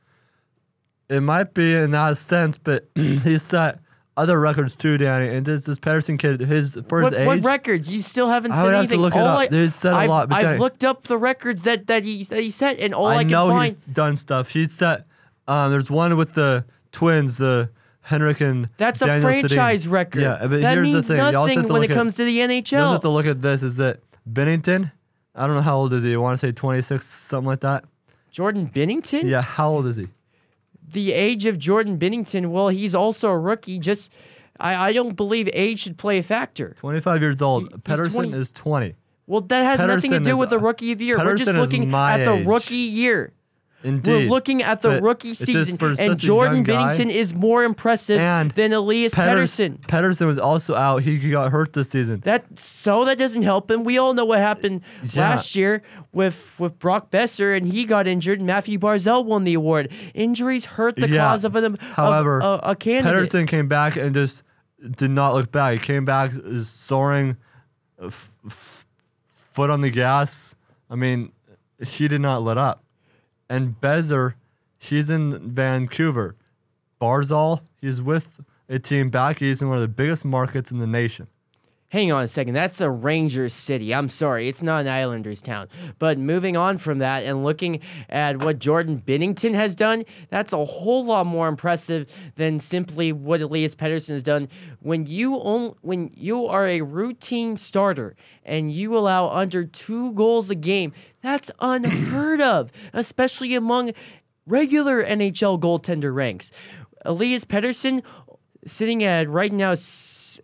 It might be in that sense, but *clears throat* he set other records too, Danny. And this this Pettersson kid, his his What, what records? You still haven't I said would have to anything. look it All up. I, They said a I've, lot, but I've Danny- looked up the records that, that he that he set, and all I, I can know find. he's done stuff. He set. Um, there's one with the twins, the Henrik and That's a Daniel Sedin. franchise record. Yeah, but that here's means the thing. Nothing when it at- comes to the NHL. You also have to look at this. Is that Binnington? I don't know how old is he. I want to say 26, something like that. Jordan Binnington. Yeah, how old is he? The age of Jordan Binnington. Well, he's also a rookie. Just, I, I don't believe age should play a factor. 25 years old. He- Pettersson 20. is 20. Well, that has nothing to do with the rookie of the year. We're just looking at the age. rookie year. Indeed. We're looking at the But rookie season, and Jordan. Binnington is more impressive And than Elias Pedersen, Pettersson. Was also out. He got hurt this season. That so that doesn't help him. We all know what happened Yeah. last year with with Brock Boeser, and he got injured. and Matthew Barzal won the award. Injuries hurt the Yeah. cause of a, of However, a, a candidate. Pettersson came back and just did not look back. He came back soaring, f- f- foot on the gas. I mean, he did not let up. And Boeser, he's in Vancouver. Barzal, he's with a team back east in one of the biggest markets in the nation. Hang on a second. That's a Rangers city. I'm sorry. It's not an Islanders town. But moving on from that and looking at what Jordan Binnington has done, that's a whole lot more impressive than simply what Elias Pettersson has done. When you own, when you are a routine starter and you allow under two goals a game, that's unheard of, especially among regular NHL goaltender ranks. Elias Pettersson sitting at right now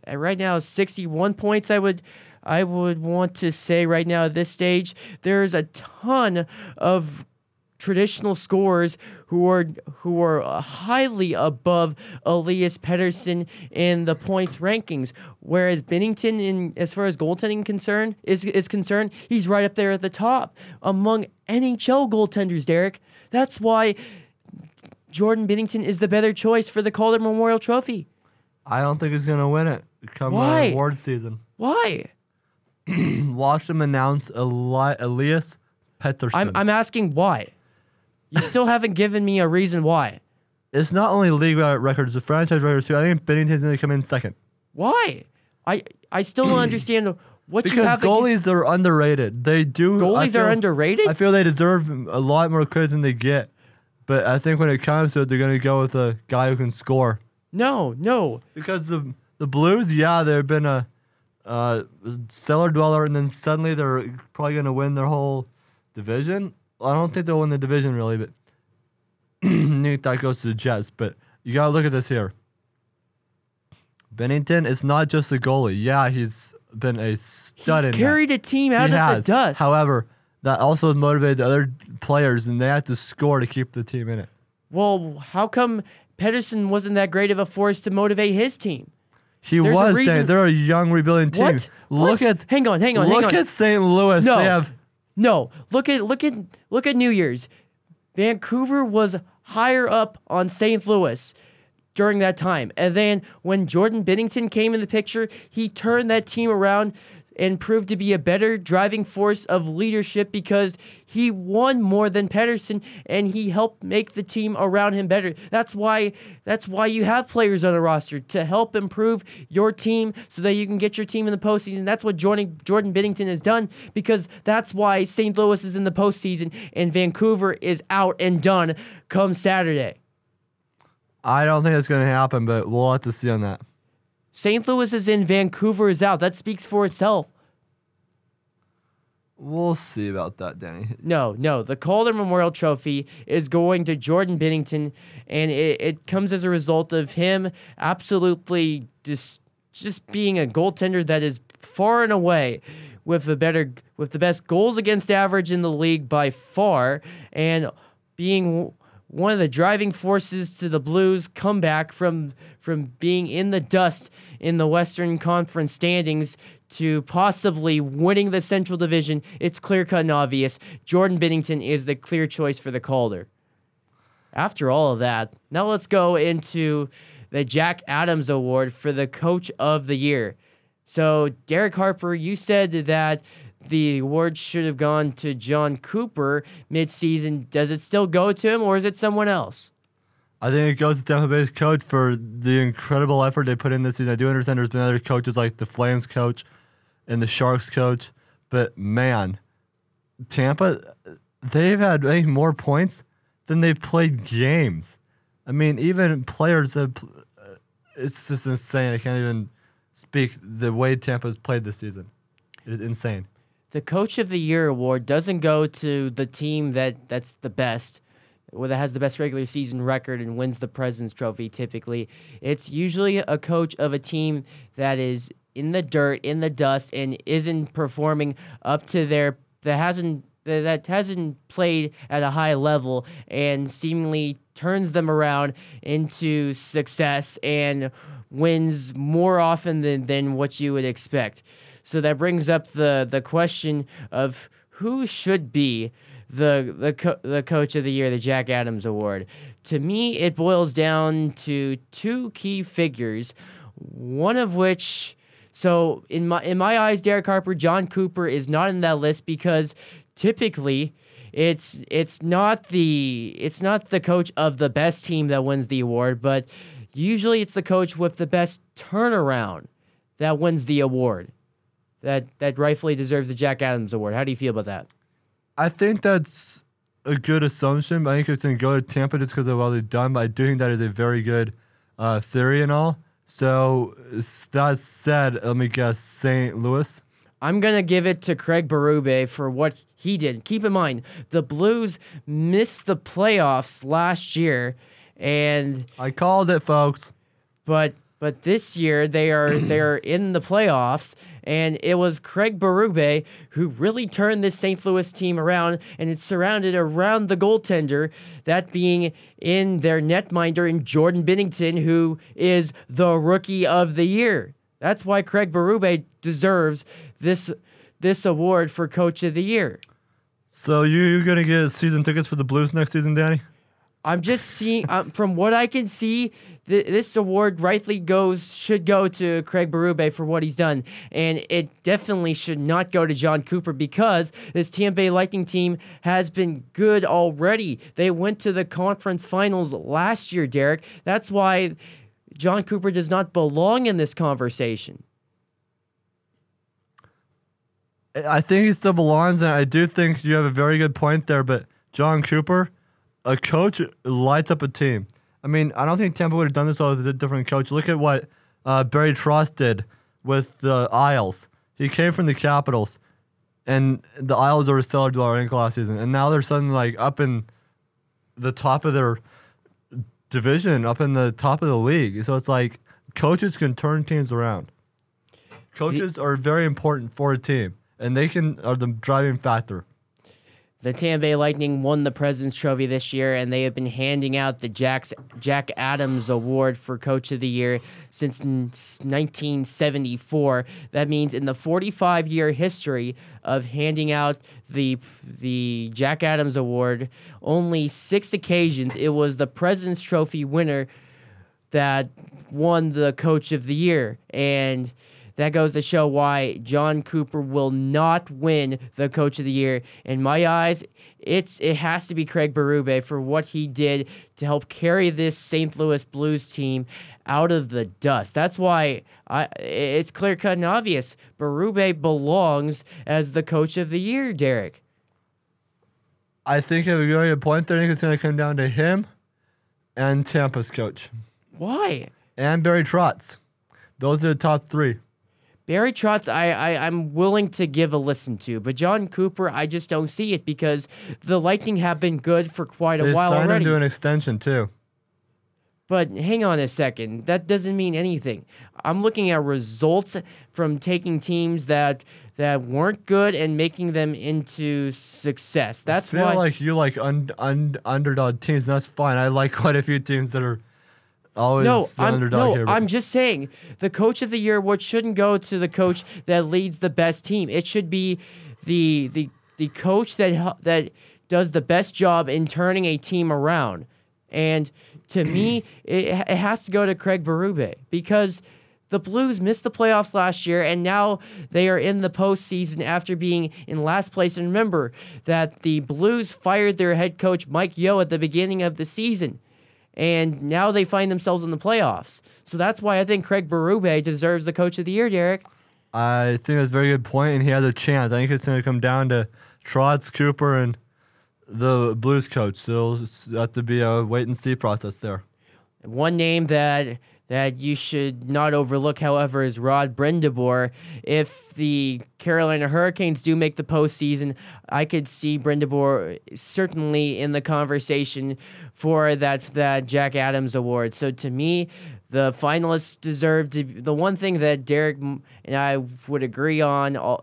at right now 61 points I would I would want to say right now at this stage there's a ton of traditional scorers who are who are uh, highly above Elias Pettersson in the points rankings. Whereas Binnington, in as far as goaltending concern is is concerned, he's right up there at the top among NHL goaltenders. Derek, that's why Jordan Binnington is the better choice for the Calder Memorial Trophy. I don't think he's gonna win it come uh, Why? award season. *clears throat* Why? *clears throat* Watch him announce Eli- Elias Pettersson. I'm I'm asking why. You still haven't given me a reason why. it's not only league records, the franchise records too. I think Binnington's gonna come in second Why? I I still don't *clears throat* understand what you have. because goalies are underrated. They do. Goalies feel- are underrated. I feel they deserve a lot more credit than they get. But I think when it comes to it, they're gonna go with a guy who can score. no, no. Because the the Blues, yeah, they've been a uh, cellar dweller, and then suddenly they're probably going to win their whole division. I don't think they'll win the division really, but I think that goes to the Jets. But you got to look at this here. Binnington is not just a goalie. Yeah, he's been a stud He's that. carried a team out he of has. the dust. However, that also motivated the other players, and they had to score to keep the team in it. well, how come Pettersson wasn't that great of a force to motivate his team? He There's a was. Danny. They're a young rebuilding team. What? Look What? at Hang on, hang on, look hang on. at St. Louis. No. They have No, look at look at look at New Year's. Vancouver was higher up on St. Louis during that time. And then when Jordan Binnington came in the picture, he turned that team around and proved to be a better driving force of leadership because he won more than Pettersson and he helped make the team around him better. That's why that's why you have players on a roster to help improve your team so that you can get your team in the postseason. That's what Jordan Jordan Binnington has done because that's why St. Louis is in the postseason and Vancouver is out and done come Saturday. I don't think it's going to happen, but we'll have to see on that. St. Louis is in, Vancouver is out. That speaks for itself. We'll see about that, Danny. No, no. The Calder Memorial Trophy is going to Jordan Binnington, and it, it comes as a result of him absolutely just just being a goaltender that is far and away with the better with the best goals against average in the league by far, and being one of the driving forces to the Blues comeback from from being in the dust in the Western Conference standings to possibly winning the Central Division. It's clear cut and obvious. Jordan Binnington is the clear choice for the Calder. After all of that, now let's go into the Jack Adams Award for the Coach of the Year. So, Derek Harper, you said that the award should have gone to Jon Cooper midseason. Does it still go to him, or is it someone else? I think it goes to Tampa Bay's coach for the incredible effort they put in this season. I do understand there's been other coaches like the Flames coach and the Sharks coach, but man, Tampa, they've had more points than they've played games. I mean, even players have. uh, It's just insane. I can't even speak the way Tampa's played this season. It is insane. The Coach of the Year award doesn't go to the team that that's the best, or that has the best regular season record and wins the President's Trophy. Typically, it's usually a coach of a team that is in the dirt, in the dust, and isn't performing up to their that hasn't that that hasn't played at a high level and seemingly turns them around into success and wins more often than, than what you would expect. So that brings up the the question of who should be the the co- the coach of the year, the Jack Adams Award. To me, it boils down to two key figures, one of which. So in my in my eyes, Derek Harper, Jon Cooper is not in that list because typically it's it's not the it's not the coach of the best team that wins the award, but usually it's the coach with the best turnaround that wins the award. That that rightfully deserves the Jack Adams Award. How do you feel about that? I think that's a good assumption, but I think it's going to go to Tampa just because of what they've done. But I do think that is a very good uh, theory and all. So that said, let me guess St. Louis. I'm gonna give it to Craig Berube for what he did. Keep in mind, the Blues missed the playoffs last year, and I called it, folks. but But this year they are they are in the playoffs, and it was Craig Berube who really turned this St. Louis team around, and it's surrounded around the goaltender, that being in their netminder in Jordan Binnington, who is the rookie of the year. That's why Craig Berube deserves this this award for coach of the year. So you you gonna get season tickets for the Blues next season, Danny? I'm just seeing um, from what I can see, th- this award rightly goes should go to Craig Berube for what he's done, and it definitely should not go to Jon Cooper because this Tampa Bay Lightning team has been good already. They went to the conference finals last year, Derek. That's why Jon Cooper does not belong in this conversation. I think he still belongs, and I do think you have a very good point there. But Jon Cooper, a coach lights up a team. I mean, I don't think Tampa would have done this with a different coach. Look at what uh, Barry Trotz did with the Isles. He came from the Capitals, and the Isles were a stellar dweller last season, and now they're suddenly like up in the top of their division, up in the top of the league. So it's like coaches can turn teams around. Coaches are very important for a team, and they can are the driving factor. The Tampa Bay Lightning won the President's Trophy this year, and they have been handing out the Jack's, Jack Adams Award for Coach of the Year since 1974. That means in the 45 year history of handing out the the Jack Adams Award, only six occasions it was the President's Trophy winner that won the Coach of the Year, and that goes to show why Jon Cooper will not win the Coach of the Year. In my eyes, it's it has to be Craig Berube for what he did to help carry this St. Louis Blues team out of the dust. That's why I, it's clear cut and obvious. Berube belongs as the Coach of the Year, Derek. I think if you're a point there, I think it's going to come down to him and Tampa's coach Why? and Barry Trotz. Those are the top three. Barry Trotz, I, I I'm willing to give a listen to, but Jon Cooper, I just don't see it because the Lightning have been good for quite a They while signed already. him to an extension too. But hang on a second, that doesn't mean anything. I'm looking at results from taking teams that that weren't good and making them into success. That's I feel why. like you like un, un, underdog teams, and that's fine. I like *laughs* quite a few teams that are always no, the I'm, underdog no, here. I'm just saying the coach of the year award shouldn't go to the coach that leads the best team. It should be the the the coach that that does the best job in turning a team around. And to me, *clears throat* it, it has to go to Craig Berube because the Blues missed the playoffs last year, and now they are in the postseason after being in last place. And remember that the Blues fired their head coach Mike Yeo at the beginning of the season and now they find themselves in the playoffs. So that's why I think Craig Berube deserves the Coach of the Year, Derek. I think that's a very good point, and he has a chance. I think it's going to come down to Trotz, Cooper, and the Blues coach. So it'll have to be a wait and see process there. One name that that you should not overlook, however, is Rod Brind'Amour. If the Carolina Hurricanes do make the postseason, I could see Brindabor certainly in the conversation for that that Jack Adams Award. So to me, the finalists deserve to. The one thing that Derek and I would agree on, all,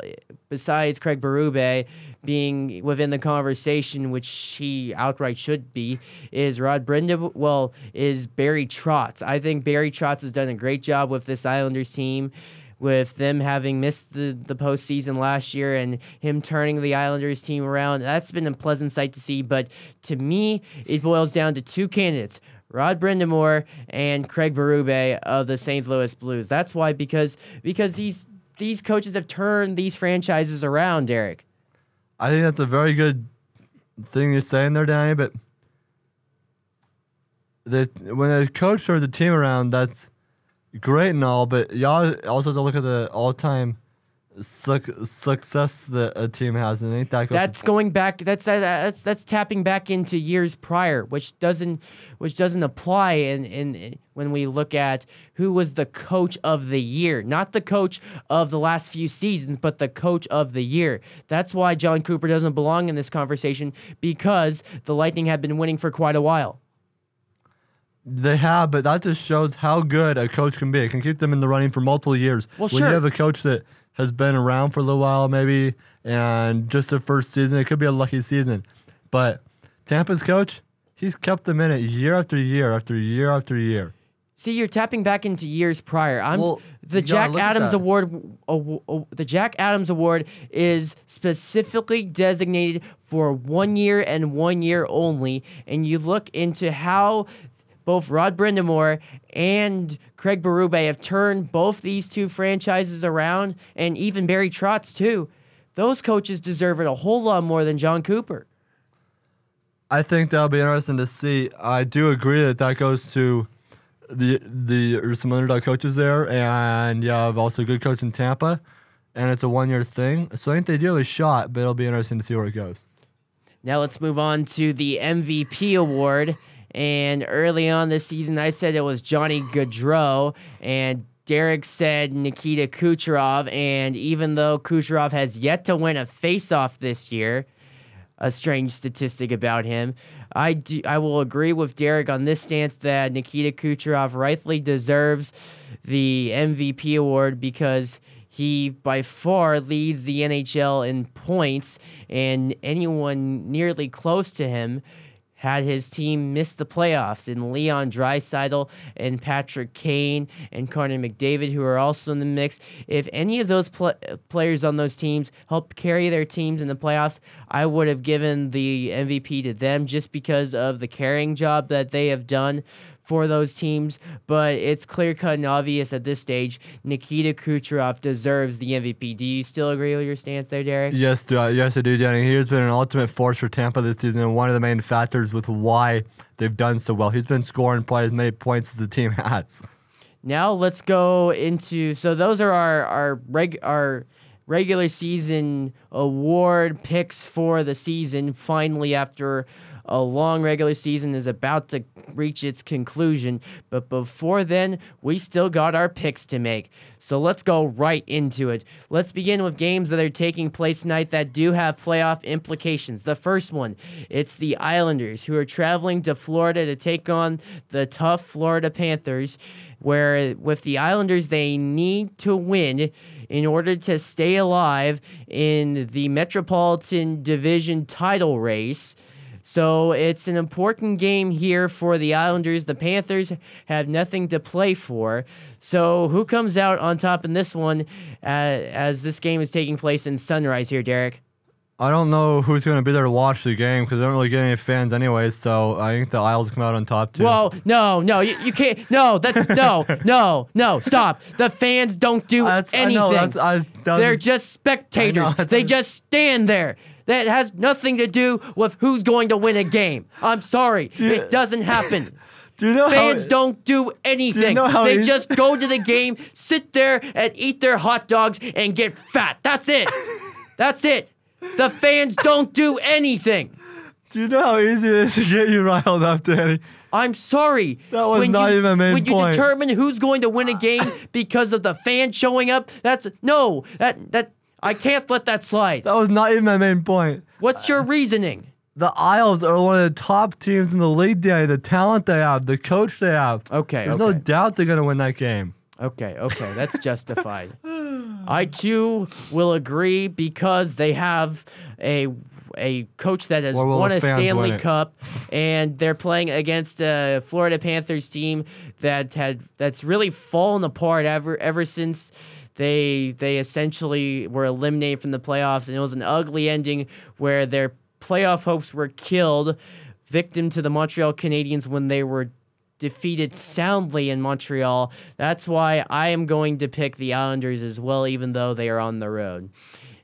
besides Craig Berube being within the conversation, which he outright should be, is Rod Brenda. Well, is Barry Trotz. I think Barry Trotz has done a great job with this Islanders team. With them having missed the, the postseason last year and him turning the Islanders team around, that's been a pleasant sight to see. But to me, it boils down to two candidates Rod Brind'Amour and Craig Berube of the St. Louis Blues. That's why because because these these coaches have turned these franchises around, Derek. I think that's a very good thing you're saying there, Danny. But the when a coach turns the team around, that's great and all. But y'all also have to look at the all-time suc success that a team has, and ain't that That's going back. That's uh, that's that's tapping back into years prior, which doesn't which doesn't apply in, in in when we look at who was the coach of the year, not the coach of the last few seasons, but the coach of the year. That's why Jon Cooper doesn't belong in this conversation because the Lightning have been winning for quite a while. They have, but that just shows how good a coach can be. It can keep them in the running for multiple years. Well, when sure. you have a coach that has been around for a little while, maybe, and just the first season, it could be a lucky season. But Tampa's coach, he's kept them in it year after year after year after year. See, you're tapping back into years prior. I'm Well, the Jack Adams. Award. aw- aw- the Jack Adams Award is specifically designated for one year and one year only. And you look into how both Rod Brind'Amour and Craig Berube have turned both these two franchises around, and even Barry Trotz too. Those coaches deserve it a whole lot more than Jon Cooper. I think that'll be interesting to see. I do agree that that goes to the the there's some underdog coaches there, and yeah, I've also a good coach in Tampa, and it's a one year thing. So I think they do have a shot, but it'll be interesting to see where it goes. Now let's move on to the MVP award. And early on this season, I said it was Johnny Gaudreau, and Derek said Nikita Kucherov. And even though Kucherov has yet to win a face-off this year, a strange statistic about him. I do, I will agree with Derek on this stance that Nikita Kucherov rightfully deserves the MVP award because he by far leads the NHL in points, and anyone nearly close to him had his team miss the playoffs in Leon Draisaitl and Patrick Kane and Connor McDavid, who are also in the mix. If any of those pl- players on those teams helped carry their teams in the playoffs, I would have given the MVP to them just because of the carrying job that they have done for those teams. But it's clear cut and obvious at this stage. Nikita Kucherov deserves the MVP. Do you still agree with your stance there, Derek? Yes, do I, yes, I do, Danny. He has been an ultimate force for Tampa this season, and one of the main factors with why they've done so well. He's been scoring probably as many points as the team *laughs* has. Now let's go into so those are our our reg our regular season award picks for the season. Finally, after a long regular season is about to reach its conclusion, but before then, we still got our picks to make. So let's go right into it. Let's begin with games that are taking place tonight that do have playoff implications. The first one, it's the Islanders who are traveling to Florida to take on the tough Florida Panthers where with the Islanders they need to win in order to stay alive in the Metropolitan Division title race. So it's an important game here for the Islanders. The Panthers have nothing to play for. So who comes out on top in this one uh, as this game is taking place in Sunrise here, Derek? I don't know who's going to be there to watch the game because I don't really get any fans anyways. So I think the Isles come out on top too. Whoa, no, no, you, you can't. No, that's *laughs* no, no, no. Stop. The fans don't do That's- I anything. know, that's- I was- that was- They're just spectators. I know, they just stand there. That has nothing to do with who's going to win a game. I'm sorry, it doesn't happen. *laughs* do you know Fans don't do anything. know how they easy- just go to the game, *laughs* sit there, and eat their hot dogs and get fat. That's it. That's it. The fans don't do anything. Do you know how easy it is to get you riled up, Danny? I'm sorry. That was when not you, even main When you determine who's going to win a game *laughs* because of the fans showing up, that's no. That that I can't let that slide. That was not even my main point. What's your reasoning? The Isles are one of the top teams in the league, Danny. The talent they have, the coach they have. Okay, There's no okay. doubt they're going to win that game. Okay, okay, that's justified. I too will agree because they have a a coach that has Or will won the a fans Stanley win it? Cup, and they're playing against a Florida Panthers team that had that's really fallen apart ever ever since they they essentially were eliminated from the playoffs, and it was an ugly ending where their playoff hopes were killed, victim to the Montreal Canadiens when they were defeated soundly in Montreal. That's why I am going to pick the Islanders as well, even though they are on the road.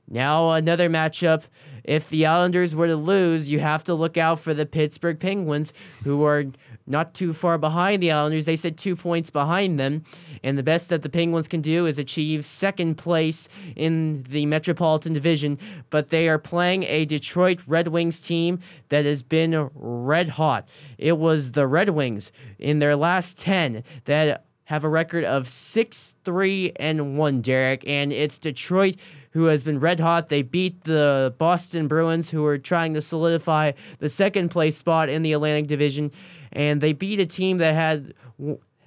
Now, another matchup. If the Islanders were to lose, you have to look out for the Pittsburgh Penguins, who are not too far behind the Islanders. They said two points behind them. And the best that the Penguins can do is achieve second place in the Metropolitan Division. But they are playing a Detroit Red Wings team that has been red hot. It was the Red Wings in their last 10 that have a record of 6 3 and 1, Derek. And it's Detroit who has been red hot. They beat the Boston Bruins, who are trying to solidify the second place spot in the Atlantic Division, and they beat a team that had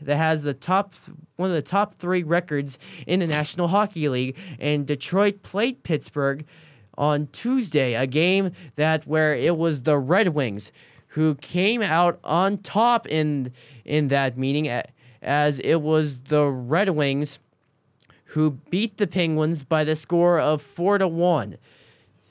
that has the top one of the top three records in the National Hockey League. And Detroit played Pittsburgh on Tuesday, a game that where it was the Red Wings who came out on top in in that meeting as it was the Red Wings who beat the Penguins by the score of 4 to 1.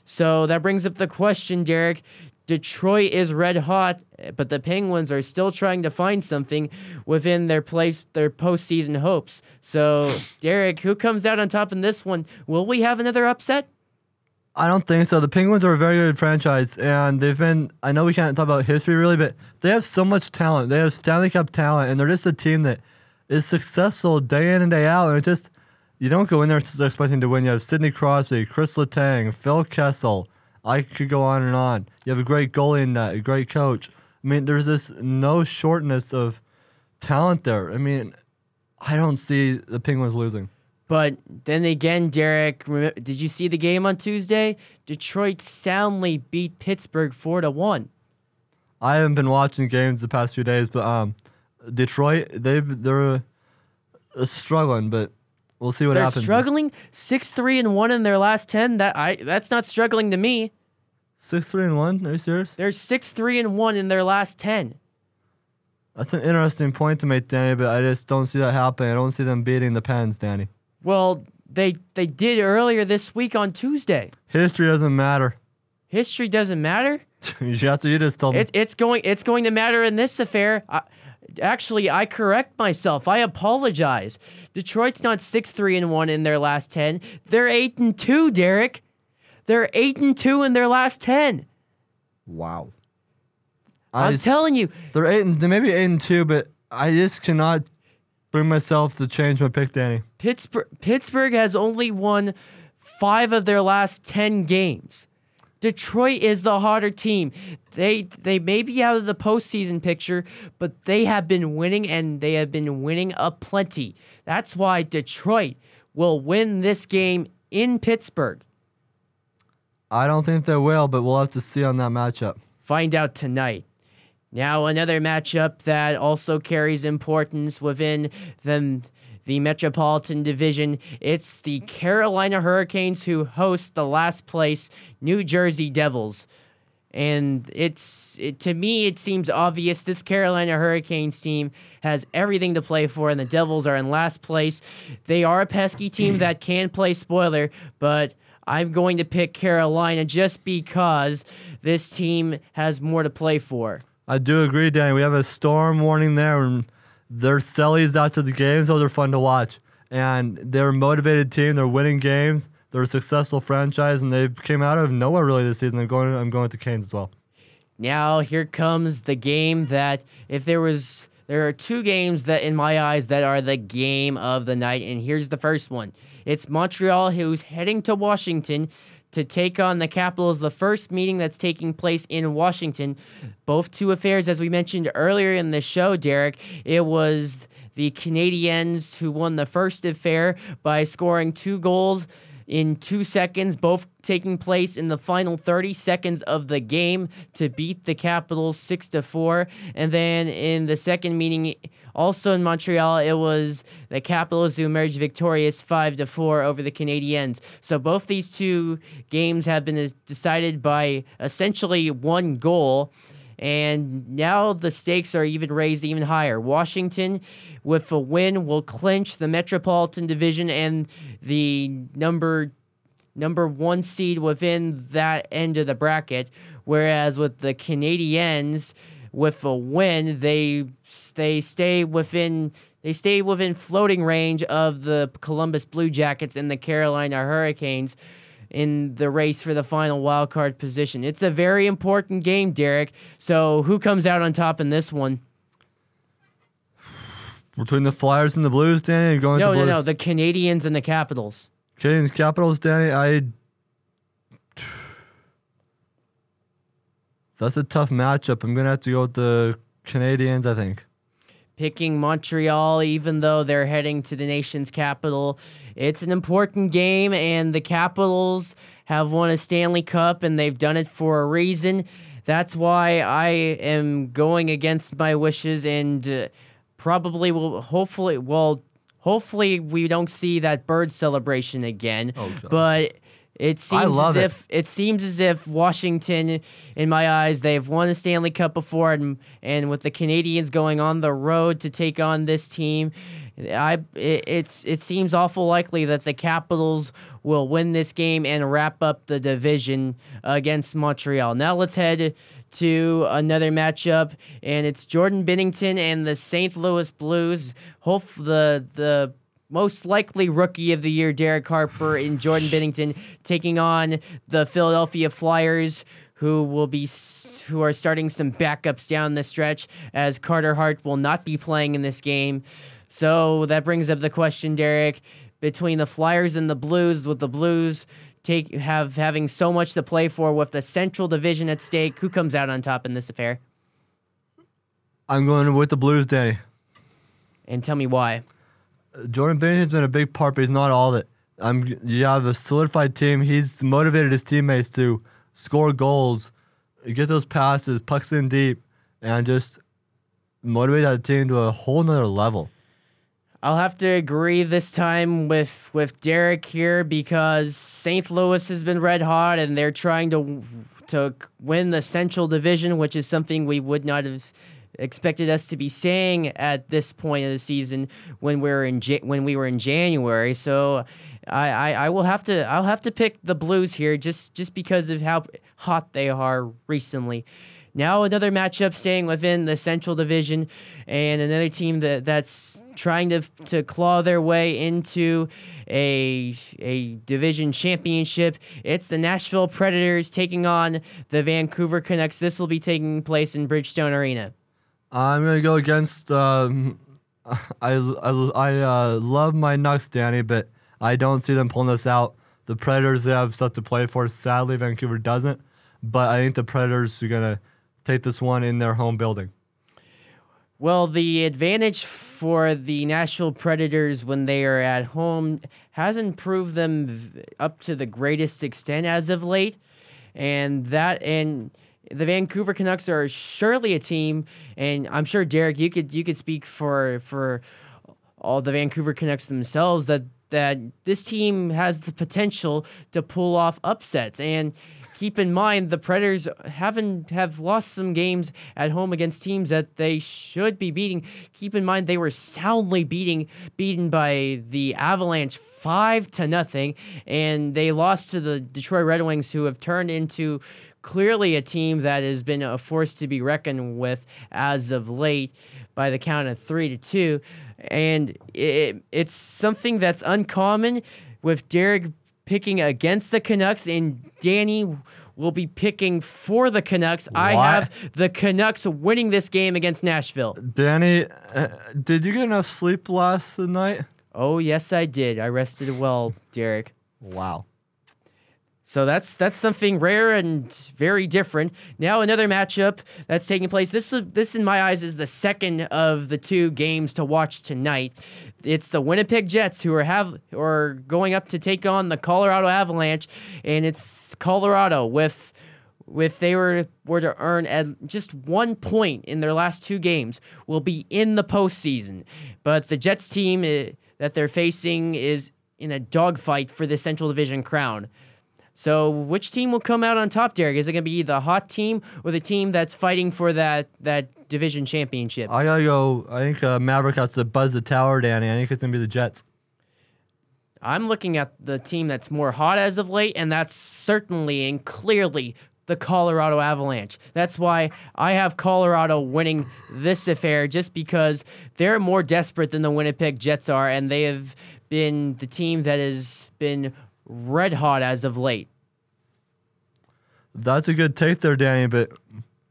So that brings up the question, Derek, Detroit is red hot, but the Penguins are still trying to find something within their place, their postseason hopes. So, Derek, who comes out on top in this one? Will we have another upset? I don't think so. The Penguins are a very good franchise, and they've been. I know we can't talk about history really, but they have so much talent. They have Stanley Cup talent, and they're just a team that is successful day in and day out. And it just you don't go in there expecting to win. You have Sidney Crosby, Chris Letang, Phil Kessel. I could go on and on. You have a great goalie in that, a great coach. I mean, there's this no shortness of talent there. I mean, I don't see the Penguins losing. But then again, Derek, did you see the game on Tuesday? Detroit soundly beat Pittsburgh four to one. I haven't been watching games the past few days, but um, Detroit they they're uh, struggling, but We'll see what They're happens. struggling six three and one in their last ten. That I that's not struggling to me. Six three and one. Are you serious? They're six three and one in their last ten. That's an interesting point to make, Danny. But I just don't see that happening. I don't see them beating the Pens, Danny. Well, they they did earlier this week on Tuesday. History doesn't matter. History doesn't matter. *laughs* That's what you just told me. It, it's going it's going to matter in this affair. I, actually, I correct myself. I apologize. Detroit's not six three and one in their last ten. They're eight and two, Derek. They're eight and two in their last ten. Wow. I'm just, telling you, they're eight and they may be eight and two, but I just cannot bring myself to change my pick, Danny. Pittsburgh Pittsburgh has only won five of their last ten games. Detroit is the harder team. They they may be out of the postseason picture, but they have been winning and they have been winning a plenty. That's why Detroit will win this game in Pittsburgh. I don't think they will, but we'll have to see on that matchup. Find out tonight. Now another matchup that also carries importance within the the Metropolitan Division. It's the Carolina Hurricanes who host the last place New Jersey Devils. And it's it, to me, it seems obvious this Carolina Hurricanes team has everything to play for, and the Devils are in last place. They are a pesky team that can play spoiler, but I'm going to pick Carolina just because this team has more to play for. I do agree, Danny. We have a storm warning there. And- they're sellies after the games, so they're fun to watch. And they're a motivated team. They're winning games. They're a successful franchise, and they came out of nowhere really this season. I'm going. I'm going the Canes as well. Now here comes the game that if there was there are two games that in my eyes that are the game of the night, and here's the first one. It's Montreal who's heading to Washington to take on the Capitals, the first meeting that's taking place in Washington. Both two affairs, as we mentioned earlier in the show, Derek, it was the Canadiens who won the first affair by scoring two goals in two seconds, both taking place in the final 30 seconds of the game to beat the Capitals 6 to 4. And then in the second meeting, also in Montreal, it was the Capitals who emerged victorious 5 to 4 over the Canadiens. So both these two games have been decided by essentially one goal. And now the stakes are even raised even higher. Washington, with a win, will clinch the Metropolitan Division and the number number one seed within that end of the bracket. Whereas with the Canadiens, with a win, they they stay within they stay within floating range of the Columbus Blue Jackets and the Carolina Hurricanes in the race for the final wild card position. It's a very important game, Derek. So who comes out on top in this one? Between the Flyers and the Blues, Danny, going no, no, no, the Canadiens and the Capitals. Canadiens, Capitals, Danny. I. That's a tough matchup. I'm gonna have to go with the Canadiens, I think. picking Montreal, even though they're heading to the nation's capital. It's an important game, and the Capitals have won a Stanley Cup, and they've done it for a reason. That's why I am going against my wishes, and uh, probably will, hopefully, well, hopefully we don't see that bird celebration again. Oh, but it seems as it. if it seems as if Washington, in my eyes, they've won a Stanley Cup before, and and with the Canadiens going on the road to take on this team, I it, it's it seems awful likely that the Capitals will win this game and wrap up the division against Montreal. Now let's head to another matchup, and it's Jordan Binnington and the St. Louis Blues. Hope the the most likely rookie of the year, Derek Harper and Jordan Binnington, taking on the Philadelphia Flyers, who will be who are starting some backups down the stretch, as Carter Hart will not be playing in this game. So that brings up the question, Derek, between the Flyers and the Blues, with the Blues take have having so much to play for with the Central Division at stake, who comes out on top in this affair? I'm going with the Blues, Danny. And tell me why. Jordan Binnington's been a big part, but he's not all it. I'm you have a solidified team. He's motivated his teammates to score goals, get those passes, pucks in deep, and just motivate that team to a whole nother level. I'll have to agree this time with with Derek here because St. Louis has been red hot and they're trying to to win the Central Division, which is something we would not have expected us to be saying at this point of the season when we were in Ja- when we were in January. So I, I, I will have to I'll have to pick the Blues here just just because of how hot they are recently. Now another matchup staying within the Central Division, and another team that that's trying to to claw their way into a a division championship. It's the Nashville Predators taking on the Vancouver Canucks. This will be taking place in Bridgestone Arena. I'm gonna go against. Um, *laughs* I I, I uh, love my Nucks, Danny, but I don't see them pulling this out. The Predators they have stuff to play for. Sadly, Vancouver doesn't. But I think the Predators are gonna take this one in their home building. Well, the advantage for the Nashville Predators when they are at home hasn't proved them up to the greatest extent as of late, and that and the Vancouver Canucks are surely a team, and I'm sure Derek, you could you could speak for for all the Vancouver Canucks themselves that that this team has the potential to pull off upsets and keep in mind the Predators haven't have lost some games at home against teams that they should be beating. Keep in mind they were soundly beating beaten by the Avalanche 5 to nothing and they lost to the Detroit Red Wings who have turned into clearly a team that has been a force to be reckoned with as of late by the count of 3 to 2 and it, it's something that's uncommon with Derek picking against the Canucks and Danny will be picking for the Canucks. I have the Canucks winning this game against Nashville. Danny, uh, did you get enough sleep last night? Oh, yes I did. I rested well, Derek. Wow. So that's that's something rare and very different. Now another matchup that's taking place. This this in my eyes is the second of the two games to watch tonight. It's the Winnipeg Jets who are have are going up to take on the Colorado Avalanche, and it's Colorado with if they were were to earn at just one point in their last two games, will be in the postseason. But the Jets team eh, that they're facing is in a dogfight for the Central Division crown. So, which team will come out on top, Derek? Is it going to be the hot team or the team that's fighting for that that division championship? I gotta go. I think uh, Maverick has to buzz the tower, Danny. I think it's gonna be the Jets. I'm looking at the team that's more hot as of late, and that's certainly and clearly the Colorado Avalanche. That's why I have Colorado winning this affair, just because they're more desperate than the Winnipeg Jets are, and they have been the team that has been red hot as of late. That's a good take there, Danny, but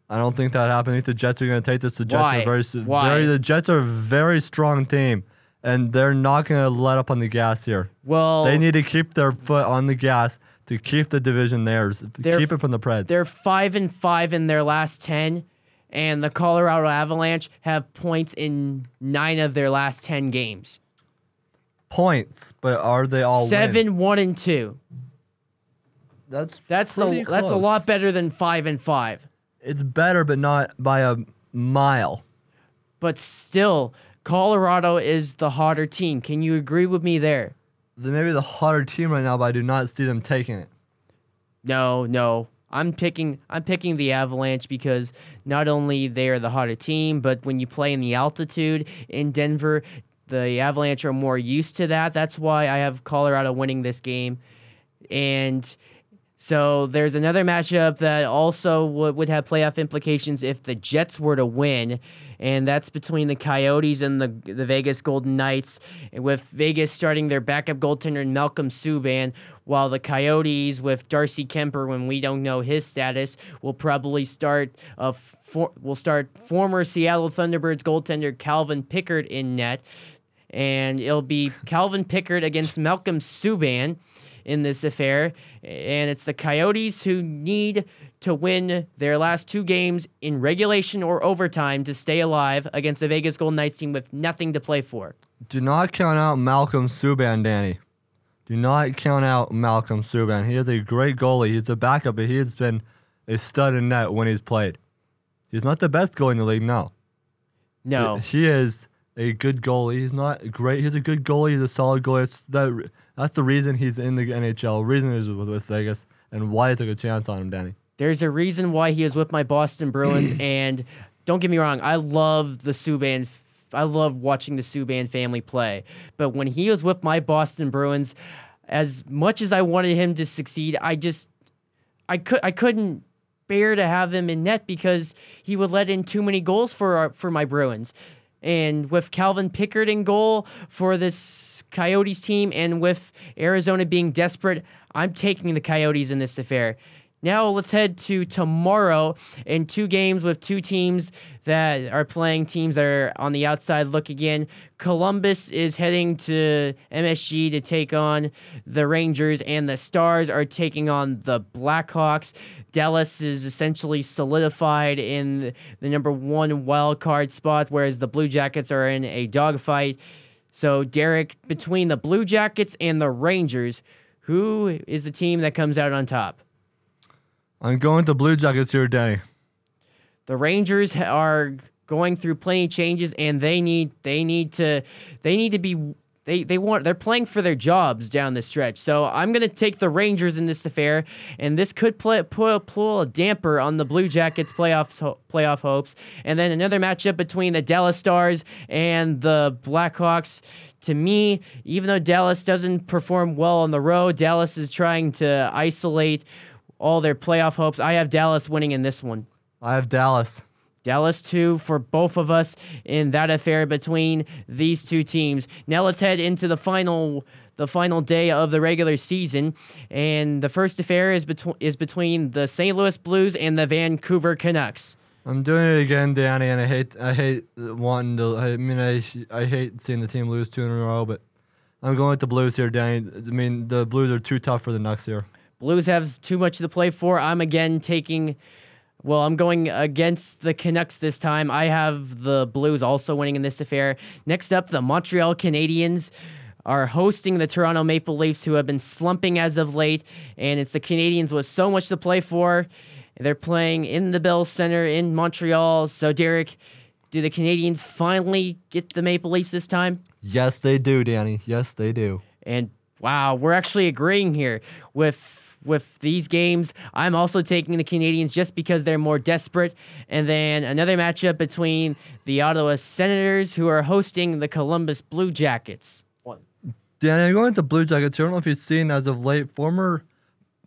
I don't think that happened. I think the Jets are going to take this. The Jets Why? are very, Why? very. The Jets are a very strong team, and they're not going to let up on the gas here. Well, They need to keep their foot on the gas to keep the division theirs. Keep it from the Preds. They're five and five in their last ten, and the Colorado Avalanche have points in nine of their last 10 games. Points, but are they all Seven, wins? one, and two. That's That's pretty a that's a lot better than five and five. It's better, but not by a mile. But still, Colorado is the hotter team. Can you agree with me there? They may be the hotter team right now, but I do not see them taking it. No, no. I'm picking I'm picking the Avalanche because not only they are the hotter team, but when you play in the altitude in Denver, the Avalanche are more used to that. That's why I have Colorado winning this game. And so there's another matchup that also would, would have playoff implications if the Jets were to win, and that's between the Coyotes and the the Vegas Golden Knights, with Vegas starting their backup goaltender Malcolm Subban, while the Coyotes with Darcy Kuemper, when we don't know his status, will probably start a for, will start former Seattle Thunderbirds goaltender Calvin Pickard in net, and it'll be Calvin Pickard against Malcolm Subban in this affair. And it's the Coyotes who need to win their last two games in regulation or overtime to stay alive against the Vegas Golden Knights team with nothing to play for. Do not count out Malcolm Subban, Danny. Do not count out Malcolm Subban. He is a great goalie. He's a backup, but he has been a stud in net when he's played. He's not the best goalie in the league now. No. He is a good goalie. He's not great. He's a good goalie. He's a solid goalie. That's, that, that's the reason he's in the NHL. Reason is with, with Vegas and why I took a chance on him, Danny. There's a reason why he is with my Boston Bruins, *clears throat* and don't get me wrong, I love the Subban. I love watching the Subban family play. But when he was with my Boston Bruins, as much as I wanted him to succeed, I just I could I couldn't bear to have him in net because he would let in too many goals for our, for my Bruins. And with Calvin Pickard in goal for this Coyotes team, and with Arizona being desperate, I'm taking the Coyotes in this affair. Now let's head to tomorrow in two games with two teams that are playing teams that are on the outside looking in. Columbus is heading to MSG to take on the Rangers, and the Stars are taking on the Blackhawks. Dallas is essentially solidified in the number one wild card spot, whereas the Blue Jackets are in a dogfight. So, Derek, between the Blue Jackets and the Rangers, who is the team that comes out on top? I'm going to Blue Jackets here, Danny. The Rangers are going through plenty of changes, and they need they need to they need to be they they want they're playing for their jobs down the stretch. So I'm gonna take the Rangers in this affair, and this could play pull, pull a damper on the Blue Jackets playoff ho- playoff hopes. And then another matchup between the Dallas Stars and the Blackhawks. To me, even though Dallas doesn't perform well on the road, Dallas is trying to isolate all their playoff hopes. I have Dallas winning in this one. I have Dallas. Dallas 2 for both of us in that affair between these two teams. Now let's head into the final the final day of the regular season and the first affair is between is between the St. Louis Blues and the Vancouver Canucks. I'm doing it again, Danny, and I hate I hate wanting to. I mean, I I hate seeing the team lose two in a row, but I'm going with the Blues here, Danny. I mean, the Blues are too tough for the Nucks here. Blues have too much to play for. I'm again taking well, I'm going against the Canucks this time. I have the Blues also winning in this affair. Next up, the Montreal Canadiens are hosting the Toronto Maple Leafs, who have been slumping as of late, and it's the Canadiens with so much to play for. They're playing in the Bell Center in Montreal. So, Derek, do the Canadiens finally get the Maple Leafs this time? Yes, they do, Danny. Yes, they do. And wow, we're actually agreeing here with with these games. I'm also taking the Canadiens just because they're more desperate. And then another matchup between the Ottawa Senators, who are hosting the Columbus Blue Jackets. Danny, I'm going with the Blue Jackets. I don't know if you've seen as of late, former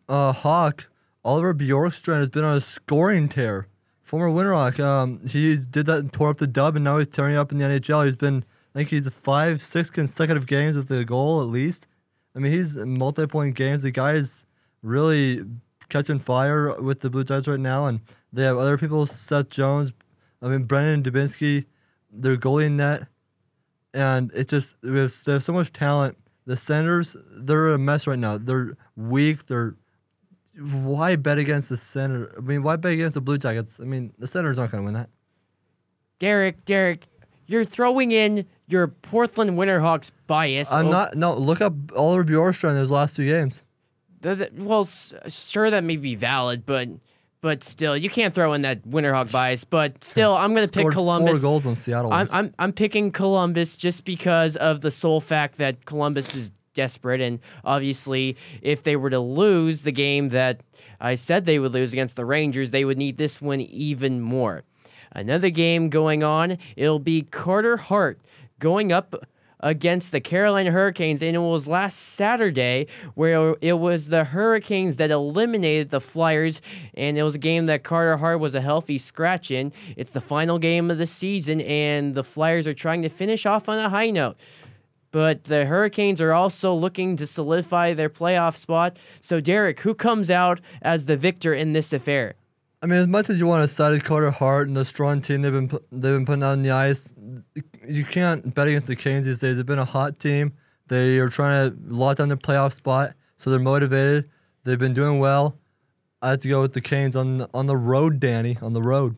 uh, Hawk Oliver Bjorkstrand has been on a scoring tear. Former Winterhawk, um, he did that and tore up the dub, and now he's tearing up in the NHL. He's been, I think he's five, six consecutive games with a goal at least. I mean, he's in multi-point games. The guy is really catching fire with the Blue Jackets right now, and they have other people, Seth Jones, I mean, Brandon Dubinsky, their goalie in net, and it just we have, they have so much talent. The Senators, they're a mess right now. They're weak. They're why bet against the center? I mean, why bet against the Blue Jackets? I mean, the Senators aren't going to win that. Derek, Derek, you're throwing in your Portland Winterhawks bias. I'm Oh, not. No, look up Oliver Bjorkstrand in those last two games. Th- th- well, s- sure, that may be valid, but but still, you can't throw in that Winterhawk bias. But *laughs* still, I'm going to pick Scored Columbus. Four goals on Seattle. I'm. I'm I'm picking Columbus just because of the sole fact that Columbus is desperate, and obviously, if they were to lose the game that I said they would lose against the Rangers, they would need this one even more. Another game going on, it'll be Carter Hart going up against the Carolina Hurricanes, and it was last Saturday where it was the Hurricanes that eliminated the Flyers, and it was a game that Carter Hart was a healthy scratch in. It's the final game of the season, and the Flyers are trying to finish off on a high note. But the Hurricanes are also looking to solidify their playoff spot. So, Derek, who comes out as the victor in this affair? I mean, as much as you want to cite Carter Hart and the strong team they've been they've been putting out on the ice, you can't bet against the Canes these days. They've been a hot team. They are trying to lock down their playoff spot, so they're motivated. They've been doing well. I have to go with the Canes on on the road, Danny, on the road.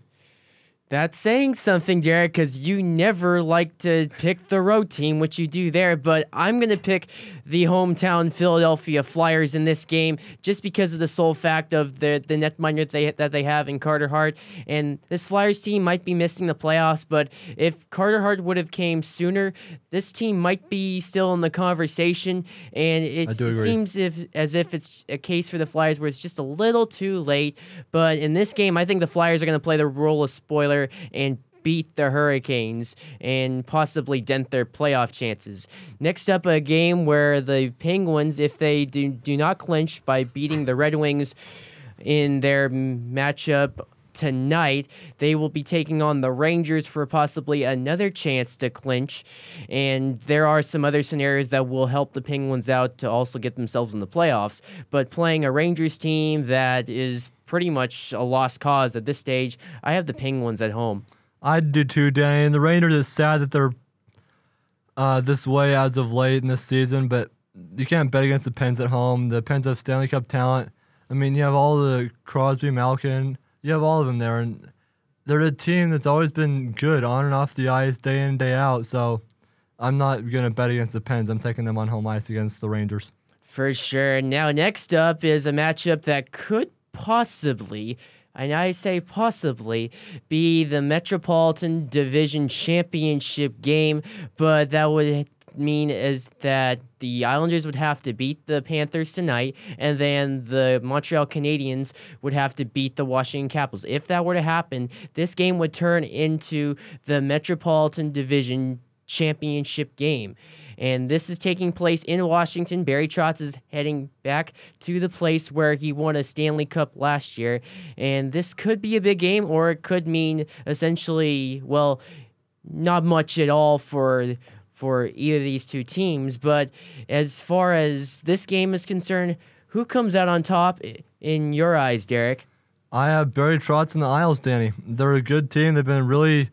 That's saying something, Derek, because you never like to pick the road team, which you do there. But I'm going to pick the hometown Philadelphia Flyers in this game just because of the sole fact of the the netminder that they that they have in Carter Hart. And this Flyers team might be missing the playoffs, but if Carter Hart would have came sooner, this team might be still in the conversation. And it's, it seems if as if it's a case for the Flyers where it's just a little too late. But in this game, I think the Flyers are going to play the role of spoiler and beat the Hurricanes and possibly dent their playoff chances. Next up, a game where the Penguins, if they do, do not clinch by beating the Red Wings in their matchup tonight, they will be taking on the Rangers for possibly another chance to clinch. And there are some other scenarios that will help the Penguins out to also get themselves in the playoffs. But playing a Rangers team that is pretty much a lost cause at this stage, I have the Penguins at home. I do too, Danny. And the Rangers, it's sad that they're uh, this way as of late in this season, but you can't bet against the Pens at home. The Pens have Stanley Cup talent. I mean, you have all the Crosby, Malkin, you have all of them there, and they're a team that's always been good on and off the ice, day in, and day out. So I'm not going to bet against the Pens. I'm taking them on home ice against the Rangers. For sure. Now, next up is a matchup that could possibly, and I say possibly, be the Metropolitan Division Championship game, but that would mean is that the Islanders would have to beat the Panthers tonight, and then the Montreal Canadiens would have to beat the Washington Capitals. If that were to happen, this game would turn into the Metropolitan Division Championship game. And this is taking place in Washington. Barry Trotz is heading back to the place where he won a Stanley Cup last year. And this could be a big game, or it could mean essentially, well, not much at all for for either of these two teams. But as far as this game is concerned, who comes out on top in your eyes, Derek? I have Barry Trotz and the Isles, Danny. They're a good team. They've been really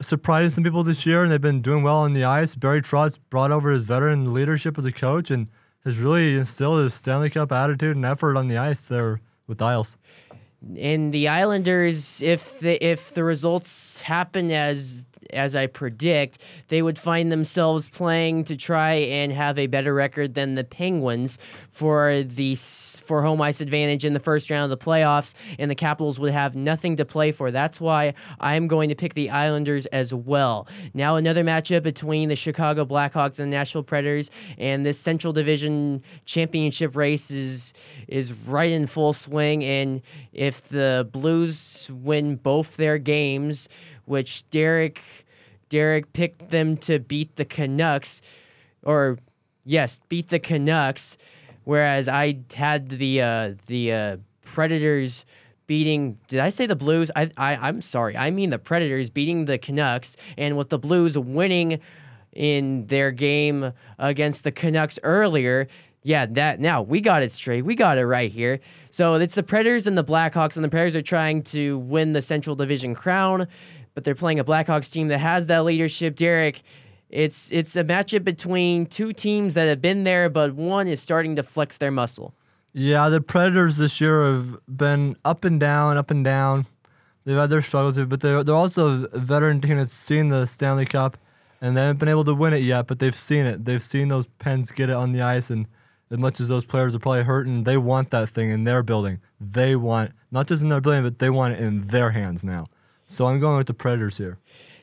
surprising some people this year, and they've been doing well on the ice. Barry Trotz brought over his veteran leadership as a coach and has really instilled his Stanley Cup attitude and effort on the ice there with the Isles. And the Islanders, if the if the results happen as as I predict, they would find themselves playing to try and have a better record than the Penguins for the for home ice advantage in the first round of the playoffs, and the Capitals would have nothing to play for. That's why I'm going to pick the Islanders as well. Now another matchup between the Chicago Blackhawks and the Nashville Predators, and this Central Division championship race is is right in full swing. And if the Blues win both their games, which Derek Derek picked them to beat the Canucks, or yes, beat the Canucks, whereas I had the uh, the uh, Predators beating. Did I say the Blues? I, I I'm sorry. I mean the Predators beating the Canucks, and with the Blues winning in their game against the Canucks earlier. Yeah, that now we got it straight. We got it right here. So it's the Predators and the Blackhawks, and the Predators are trying to win the Central Division crown, but they're playing a Blackhawks team that has that leadership. Derek, it's it's a matchup between two teams that have been there, but one is starting to flex their muscle. Yeah, the Predators this year have been up and down, up and down. They've had their struggles, but they're, they're also a veteran team that's seen the Stanley Cup, and they haven't been able to win it yet, but they've seen it. They've seen those Pens get it on the ice, and as much as those players are probably hurting, they want that thing in their building. They want, not just in their building, but they want it in their hands now. So I'm going with the Predators here.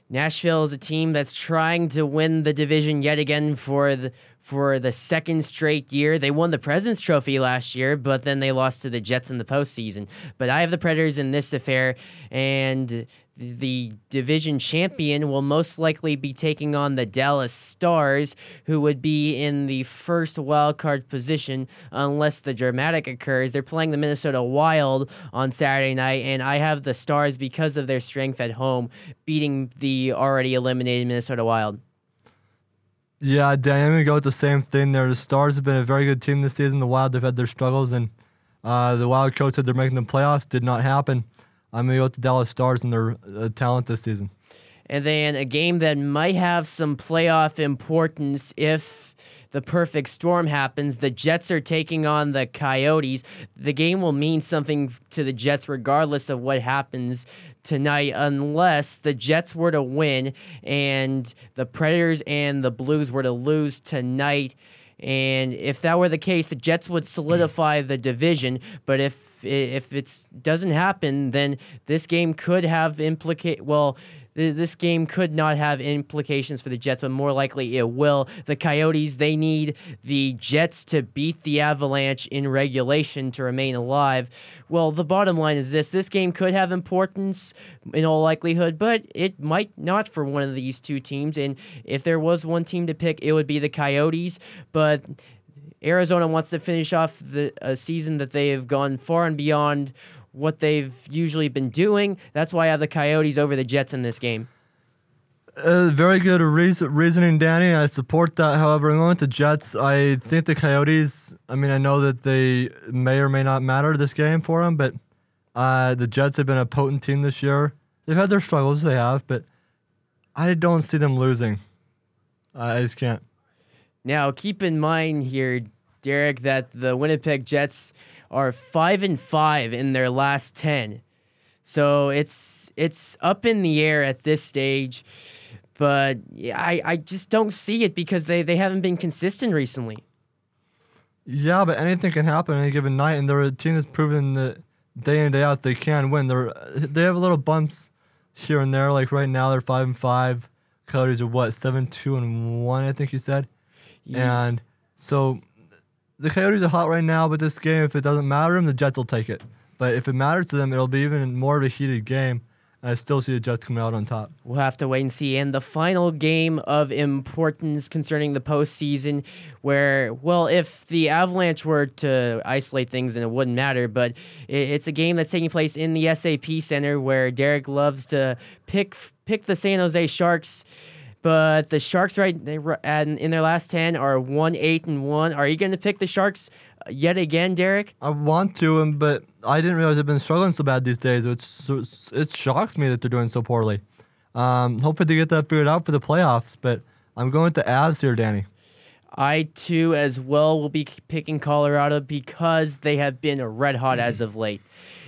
Nashville is a team that's trying to win the division yet again for the for the second straight year. They won the President's Trophy last year, but then they lost to the Jets in the postseason. But I have the Predators in this affair, and the division champion will most likely be taking on the Dallas Stars, who would be in the first wild card position unless the dramatic occurs. They're playing the Minnesota Wild on Saturday night, and I have the Stars because of their strength at home, beating the already eliminated Minnesota Wild. Yeah, Dan, I'm to go with the same thing there. The Stars have been a very good team this season. The Wild have had their struggles, and uh, the Wild coach said they're making the playoffs. Did not happen. I'm going to go with the Dallas Stars and their uh, talent this season. And then a game that might have some playoff importance if the perfect storm happens. The Jets are taking on the Coyotes. The game will mean something to the Jets regardless of what happens tonight, unless the Jets were to win and the Predators and the Blues were to lose tonight. And if that were the case, the Jets would solidify the division. But if if it doesn't happen, then this game could have implicate. Well, this game could not have implications for the Jets, but more likely it will. The Coyotes, they need the Jets to beat the Avalanche in regulation to remain alive. Well, the bottom line is this this game could have importance in all likelihood, but it might not for one of these two teams. And if there was one team to pick, it would be the Coyotes. But Arizona wants to finish off the a season that they have gone far and beyond what they've usually been doing. That's why I have the Coyotes over the Jets in this game. Uh, very good reason, reasoning, Danny. I support that. However, I'm going with the Jets. I think the Coyotes. I mean, I know that they may or may not matter this game for them, but uh, the Jets have been a potent team this year. They've had their struggles, they have, but I don't see them losing. I just can't. Now, keep in mind here, Derek, that the Winnipeg Jets are five and five in their last ten. So it's it's up in the air at this stage, but I I just don't see it because they they haven't been consistent recently. Yeah, but anything can happen any given night, and they're a team that's proven that day in day out they can win. They're they have a little bumps here and there. Like right now, they're five and five. Coyotes are what seven two and one, I think you said, yeah. and so the Coyotes are hot right now, but this game, if it doesn't matter them, the Jets will take it. But if it matters to them, it'll be even more of a heated game. I still see the Jets coming out on top. We'll have to wait and see. And the final game of importance concerning the postseason, where, well, if the Avalanche were to isolate things, then it wouldn't matter. But it's a game that's taking place in the SAP Center, where Derek loves to pick pick the San Jose Sharks but the Sharks, right, they and in their last ten are one eight and one. Are you going to pick the Sharks uh, yet again, Derek? I want to, um, but I didn't realize they've been struggling so bad these days. It's, it shocks me that they're doing so poorly. Um, hopefully they get that figured out for the playoffs. But I'm going with the Avs here, Danny. I too, as well, will be picking Colorado because they have been red hot as of late.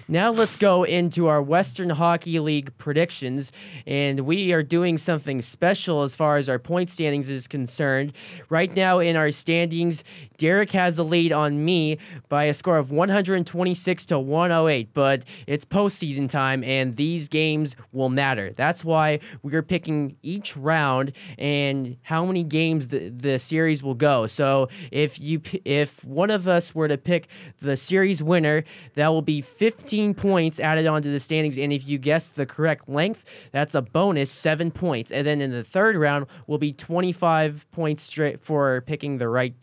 Now let's go into our Western Hockey League predictions, and we are doing something special as far as our point standings is concerned. Right now in our standings, Derek has the lead on me by a score of 126 to 108, but it's postseason time, and these games will matter. That's why we're picking each round and how many games the, the series will go. So if you if one of us were to pick the series winner, that will be 15 15 points added onto the standings. And if you guess the correct length, that's a bonus seven points. And then in the third round will be 25 points straight for picking the right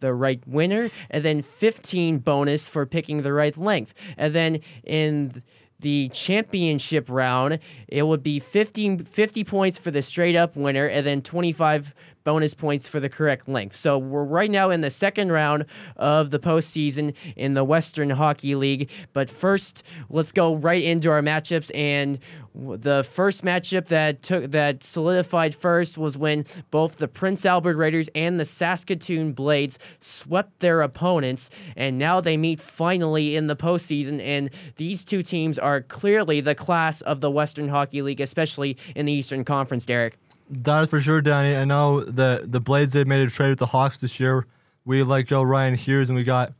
the right winner, and then 15 bonus for picking the right length. And then in the championship round, it would be 50, 50 points for the straight up winner and then 25 bonus points for the correct length. So we're right now in the second round of the postseason in the Western Hockey League. But first, let's go right into our matchups. And the first matchup that took that solidified first was when both the Prince Albert Raiders and the Saskatoon Blades swept their opponents, and now they meet finally in the postseason. And these two teams are clearly the class of the Western Hockey League, especially in the Eastern Conference. Derek. That is for sure, Danny. I know the the Blades they made a trade with the Hawks this year. We let go Ryan Hughes and we got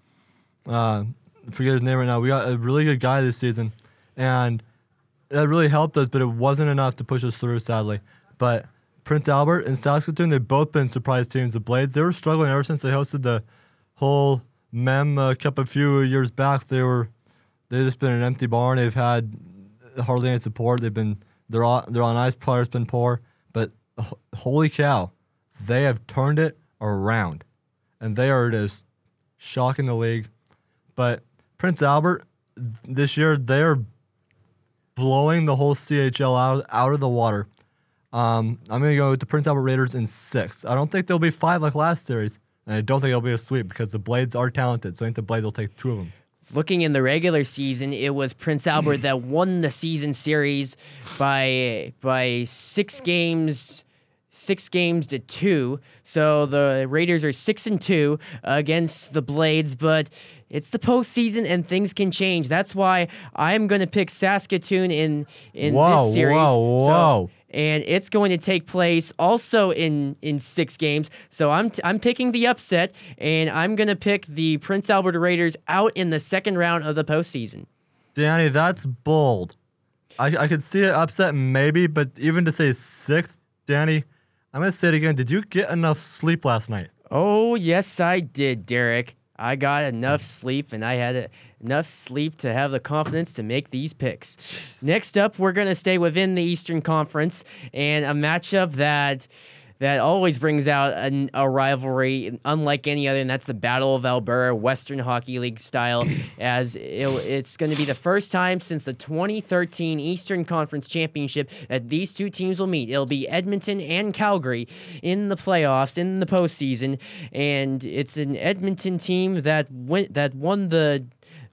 uh, forget his name right now. We got a really good guy this season, and that really helped us. But it wasn't enough to push us through, sadly. But Prince Albert and Saskatoon, they've both been surprise teams. The Blades they were struggling ever since they hosted the whole Mem uh, Cup a few years back. They were they've just been an empty barn. They've had hardly any support. They've been they're on they're on ice. Players been poor holy cow, they have turned it around, and they are just shocking the league. But Prince Albert this year they're blowing the whole CHL out out of the water. Um, I'm gonna go with the Prince Albert Raiders in six. I don't think they'll be five like last series, and I don't think it'll be a sweep because the Blades are talented. So I think the Blades will take two of them. Looking in the regular season, it was Prince Albert *clears throat* that won the season series by by six games six games to two. So the Raiders are six and two against the Blades, but it's the postseason and things can change. That's why I'm going to pick Saskatoon in in whoa, this series. Whoa, whoa. So, and it's going to take place also in in six games. So I'm t- I'm picking the upset, and I'm going to pick the Prince Albert Raiders out in the second round of the postseason. Danny, that's bold. I, I could see it upset maybe, but even to say six, Danny, I'm to say it again. Did you get enough sleep last night? Oh, yes, I did, Derek. I got enough sleep and I had enough sleep to have the confidence to make these picks. Next up, we're going to stay within the Eastern Conference and a matchup that that always brings out a, a, rivalry unlike any other, and that's the Battle of Alberta, Western Hockey League style, *clears throat* as it, it's going to be the first time since the 2013 Eastern Conference Championship that these two teams will meet. It'll be Edmonton and Calgary in the playoffs, in the postseason, and it's an Edmonton team that went that won the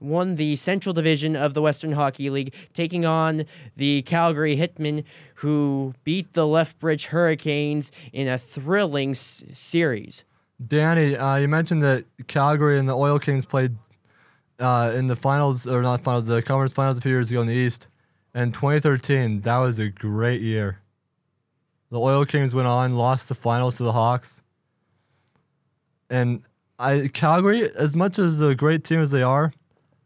won the Central Division of the Western Hockey League, taking on the Calgary Hitmen, who beat the Lethbridge Hurricanes in a thrilling s- series. Danny, uh, you mentioned that Calgary and the Oil Kings played uh, in the finals, or not finals, the conference finals a few years ago in the East. And 2013, that was a great year. The Oil Kings went on, lost the finals to the Hawks. And I Calgary, as much as a great team as they are,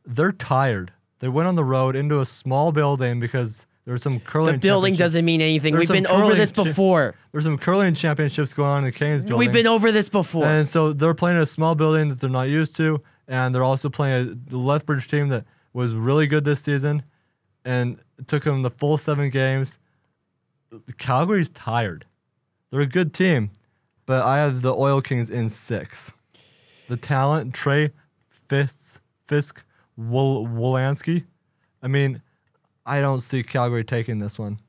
they're tired. They went on the road into a small building because there's some curling. The building doesn't mean anything. There's We've been over this before. Cha- there's some curling championships going on in the Canes building. We've been over this before. And so they're playing in a small building that they're not used to, and they're also playing a, Lethbridge team that was really good this season, and took them the full seven games. Calgary's tired. They're a good team, but I have the Oil Kings in six. The talent, Trey Fists, Fisk, Wol- Wolansky. I mean, I don't see Calgary taking this one.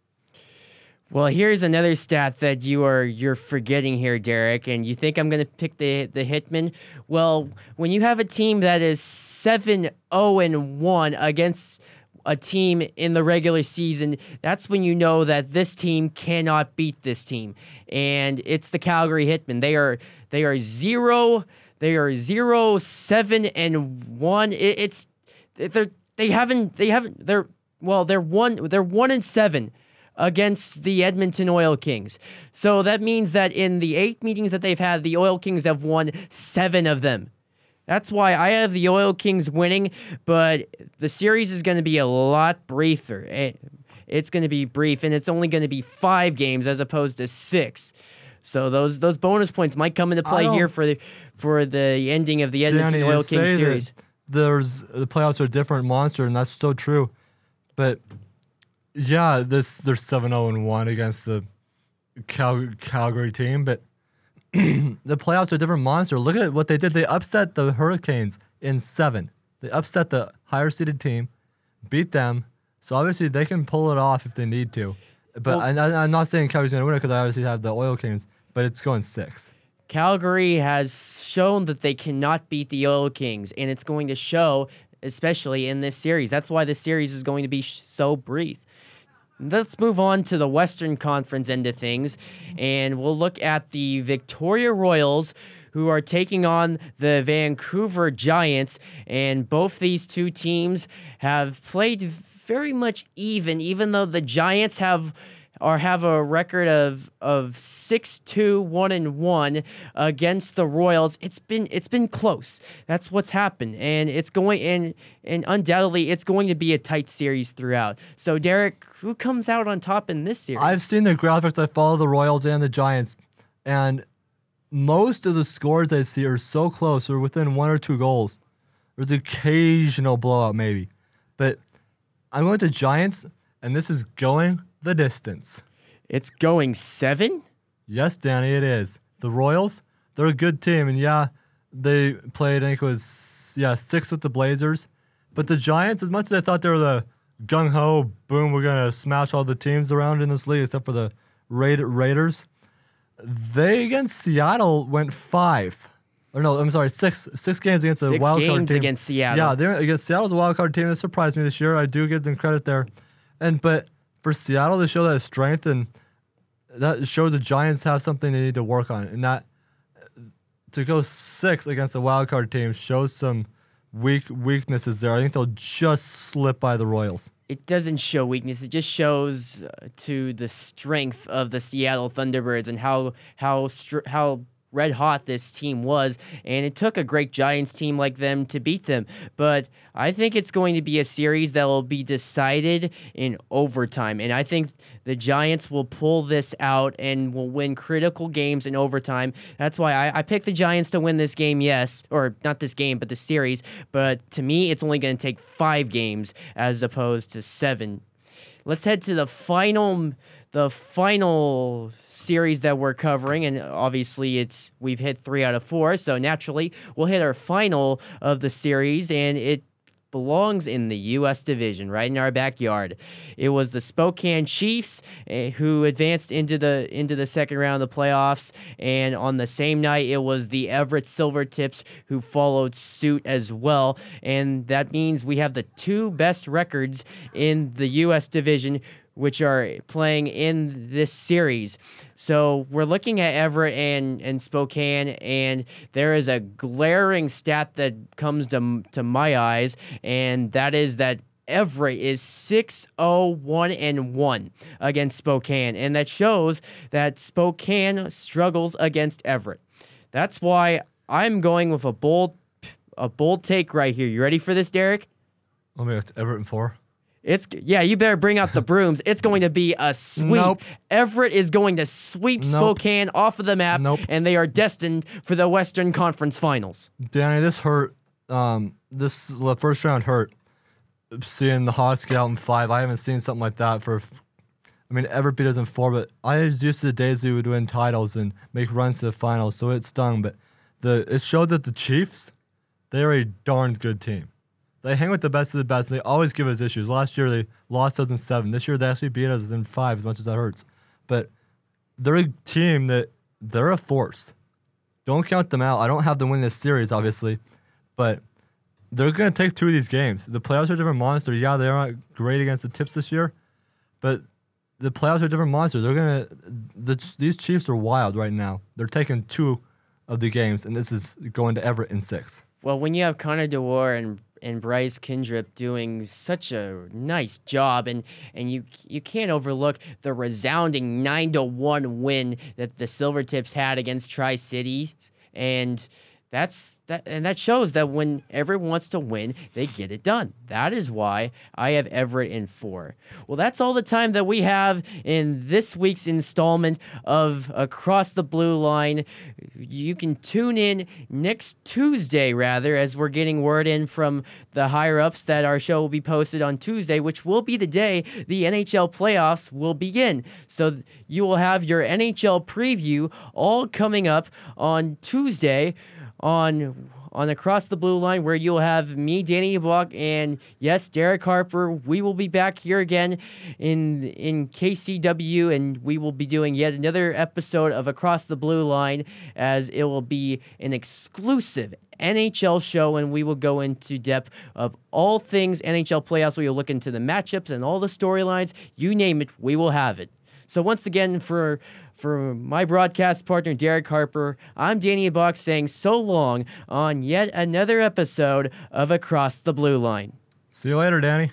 Well, here's another stat that you are you're forgetting here, Derek, and you think I'm going to pick the the Hitmen. Well, when you have a team that is 7-0 and 1 against a team in the regular season, that's when you know that this team cannot beat this team. And it's the Calgary Hitmen. They are they are 0 they are 0 7 and 1. It, it's they're they haven't they haven't they're well they're one they're one in seven against the Edmonton Oil Kings. So that means that in the eight meetings that they've had, the Oil Kings have won seven of them. That's why I have the Oil Kings winning, but the series is going to be a lot briefer. Eh, it's going to be brief, and it's only going to be five games as opposed to six. So those those bonus points might come into play here for the for the ending of the Edmonton Danny, Oil Kings series there's the playoffs are a different monster, and that's so true. But yeah, this there's seven zero oh and one against the Cal- Calgary team, but *clears throat* the playoffs are a different monster. Look at what they did. They upset the Hurricanes in seven. They upset the higher seeded team, beat them, So obviously they can pull it off if they need to. But Well- I, I'm not saying Calgary's going to win it because I obviously have the Oil Kings, but it's going six. Calgary has shown that they cannot beat the Oil Kings, and it's going to show, especially in this series. That's why this series is going to be sh- so brief. Let's move on to the Western Conference end of things, and we'll look at the Victoria Royals, who are taking on the Vancouver Giants. And both these two teams have played very much even, even though the Giants have or have a record of of 6-2 1 and 1 against the Royals it's been it's been close that's what's happened and it's going and and undoubtedly it's going to be a tight series throughout so Derek who comes out on top in this series I've seen the graphics. I follow the Royals and the Giants, and most of the scores I see are so close. They're within one or two goals. There's occasional blowout, maybe, but I'm going to Giants, and this is going the distance. it's going 7 Yes, Danny, it is. The Royals, they're a good team, and yeah, they played. I think it was yeah six with the Blazers, but the Giants, as much as I thought they were the gung ho, boom, we're gonna smash all the teams around in this league except for the Raid- Raiders. They against Seattle went five. Or no, I'm sorry, six six games against a Six wild card games team. against Seattle. Yeah, they're against Seattle's a wild card team. That surprised me this year. I do give them credit there, and but for Seattle to show that strength and that shows the Giants have something they need to work on, and that to go six against a wild card team shows some weak weaknesses there. I think they'll just slip by the Royals. it doesn't show weakness. It just shows uh, to the strength of the Seattle Thunderbirds and how how str- how red hot this team was. And it took a great Giants team like them to beat them. But I think it's going to be a series that will be decided in overtime. And I think the Giants will pull this out and will win critical games in overtime. That's why I, I picked the Giants to win this game. Yes, or not this game, but the series. But to me, it's only going to take five games as opposed to seven. Let's head to the final the final series that we're covering and obviously it's we've hit 3 out of 4 so naturally we'll hit our final of the series and it belongs in the US division right in our backyard. It was the Spokane Chiefs eh, who advanced into the into the second round of the playoffs and on the same night it was the Everett Silvertips who followed suit as well and that means we have the two best records in the US division which are playing in this series. So we're looking at Everett and, and Spokane, and there is a glaring stat that comes to, to my eyes, and that is that Everett is 601 and 1 against Spokane, and that shows that Spokane struggles against Everett. That's why I'm going with a bold a bold take right here. You ready for this, Derek? Let me go Everett and four. It's yeah, you better bring out the *laughs* brooms. It's going to be a sweep. Nope. Everett is going to sweep Nope. Spokane off of the map, Nope. and they are destined for the Western Conference Finals. Danny, this hurt. Um, this the first round hurt. Seeing the Hawks get out in five, I haven't seen something like that for. I mean, Everett beat us in four, but I was used to the days we would win titles and make runs to the finals, so it stung. But the it showed that the Chiefs, they're a darn good team. They hang with the best of the best. And they always give us issues. Last year they lost us in seven. This year they actually beat us in five. As much as that hurts, but they're a team that they're a force. Don't count them out. I don't have them win this series, obviously, but they're going to take two of these games. The playoffs are a different monster. Yeah, they aren't great against the Tips this year, but the playoffs are different monsters. They're going to the, these Chiefs are wild right now. They're taking two of the games, and this is going to Everett in six. Well, when you have Connor DeWar and and Bryce Kindopp doing such a nice job, and and you you can't overlook the resounding nine to one win that the Silvertips had against Tri Cities, and that's that, and that shows that when everyone wants to win, they get it done. That is why I have Everett in four. Well, that's all the time that we have in this week's installment of Across the Blue Line. You can tune in next Tuesday, rather, as we're getting word in from the higher ups that our show will be posted on Tuesday, which will be the day the NHL playoffs will begin. So you will have your NHL preview all coming up on Tuesday on on Across the Blue Line, where you'll have me, Danny Block, and yes, Derek Harper. We will be back here again in in KCW, and we will be doing yet another episode of Across the Blue Line, as it will be an exclusive NHL show, and we will go into depth of all things NHL playoffs. We will look into the matchups and all the storylines. You name it, we will have it. So once again, for for my broadcast partner Derek Harper, I'm Danny Bach saying so long on yet another episode of Across the Blue Line. See you later, Danny.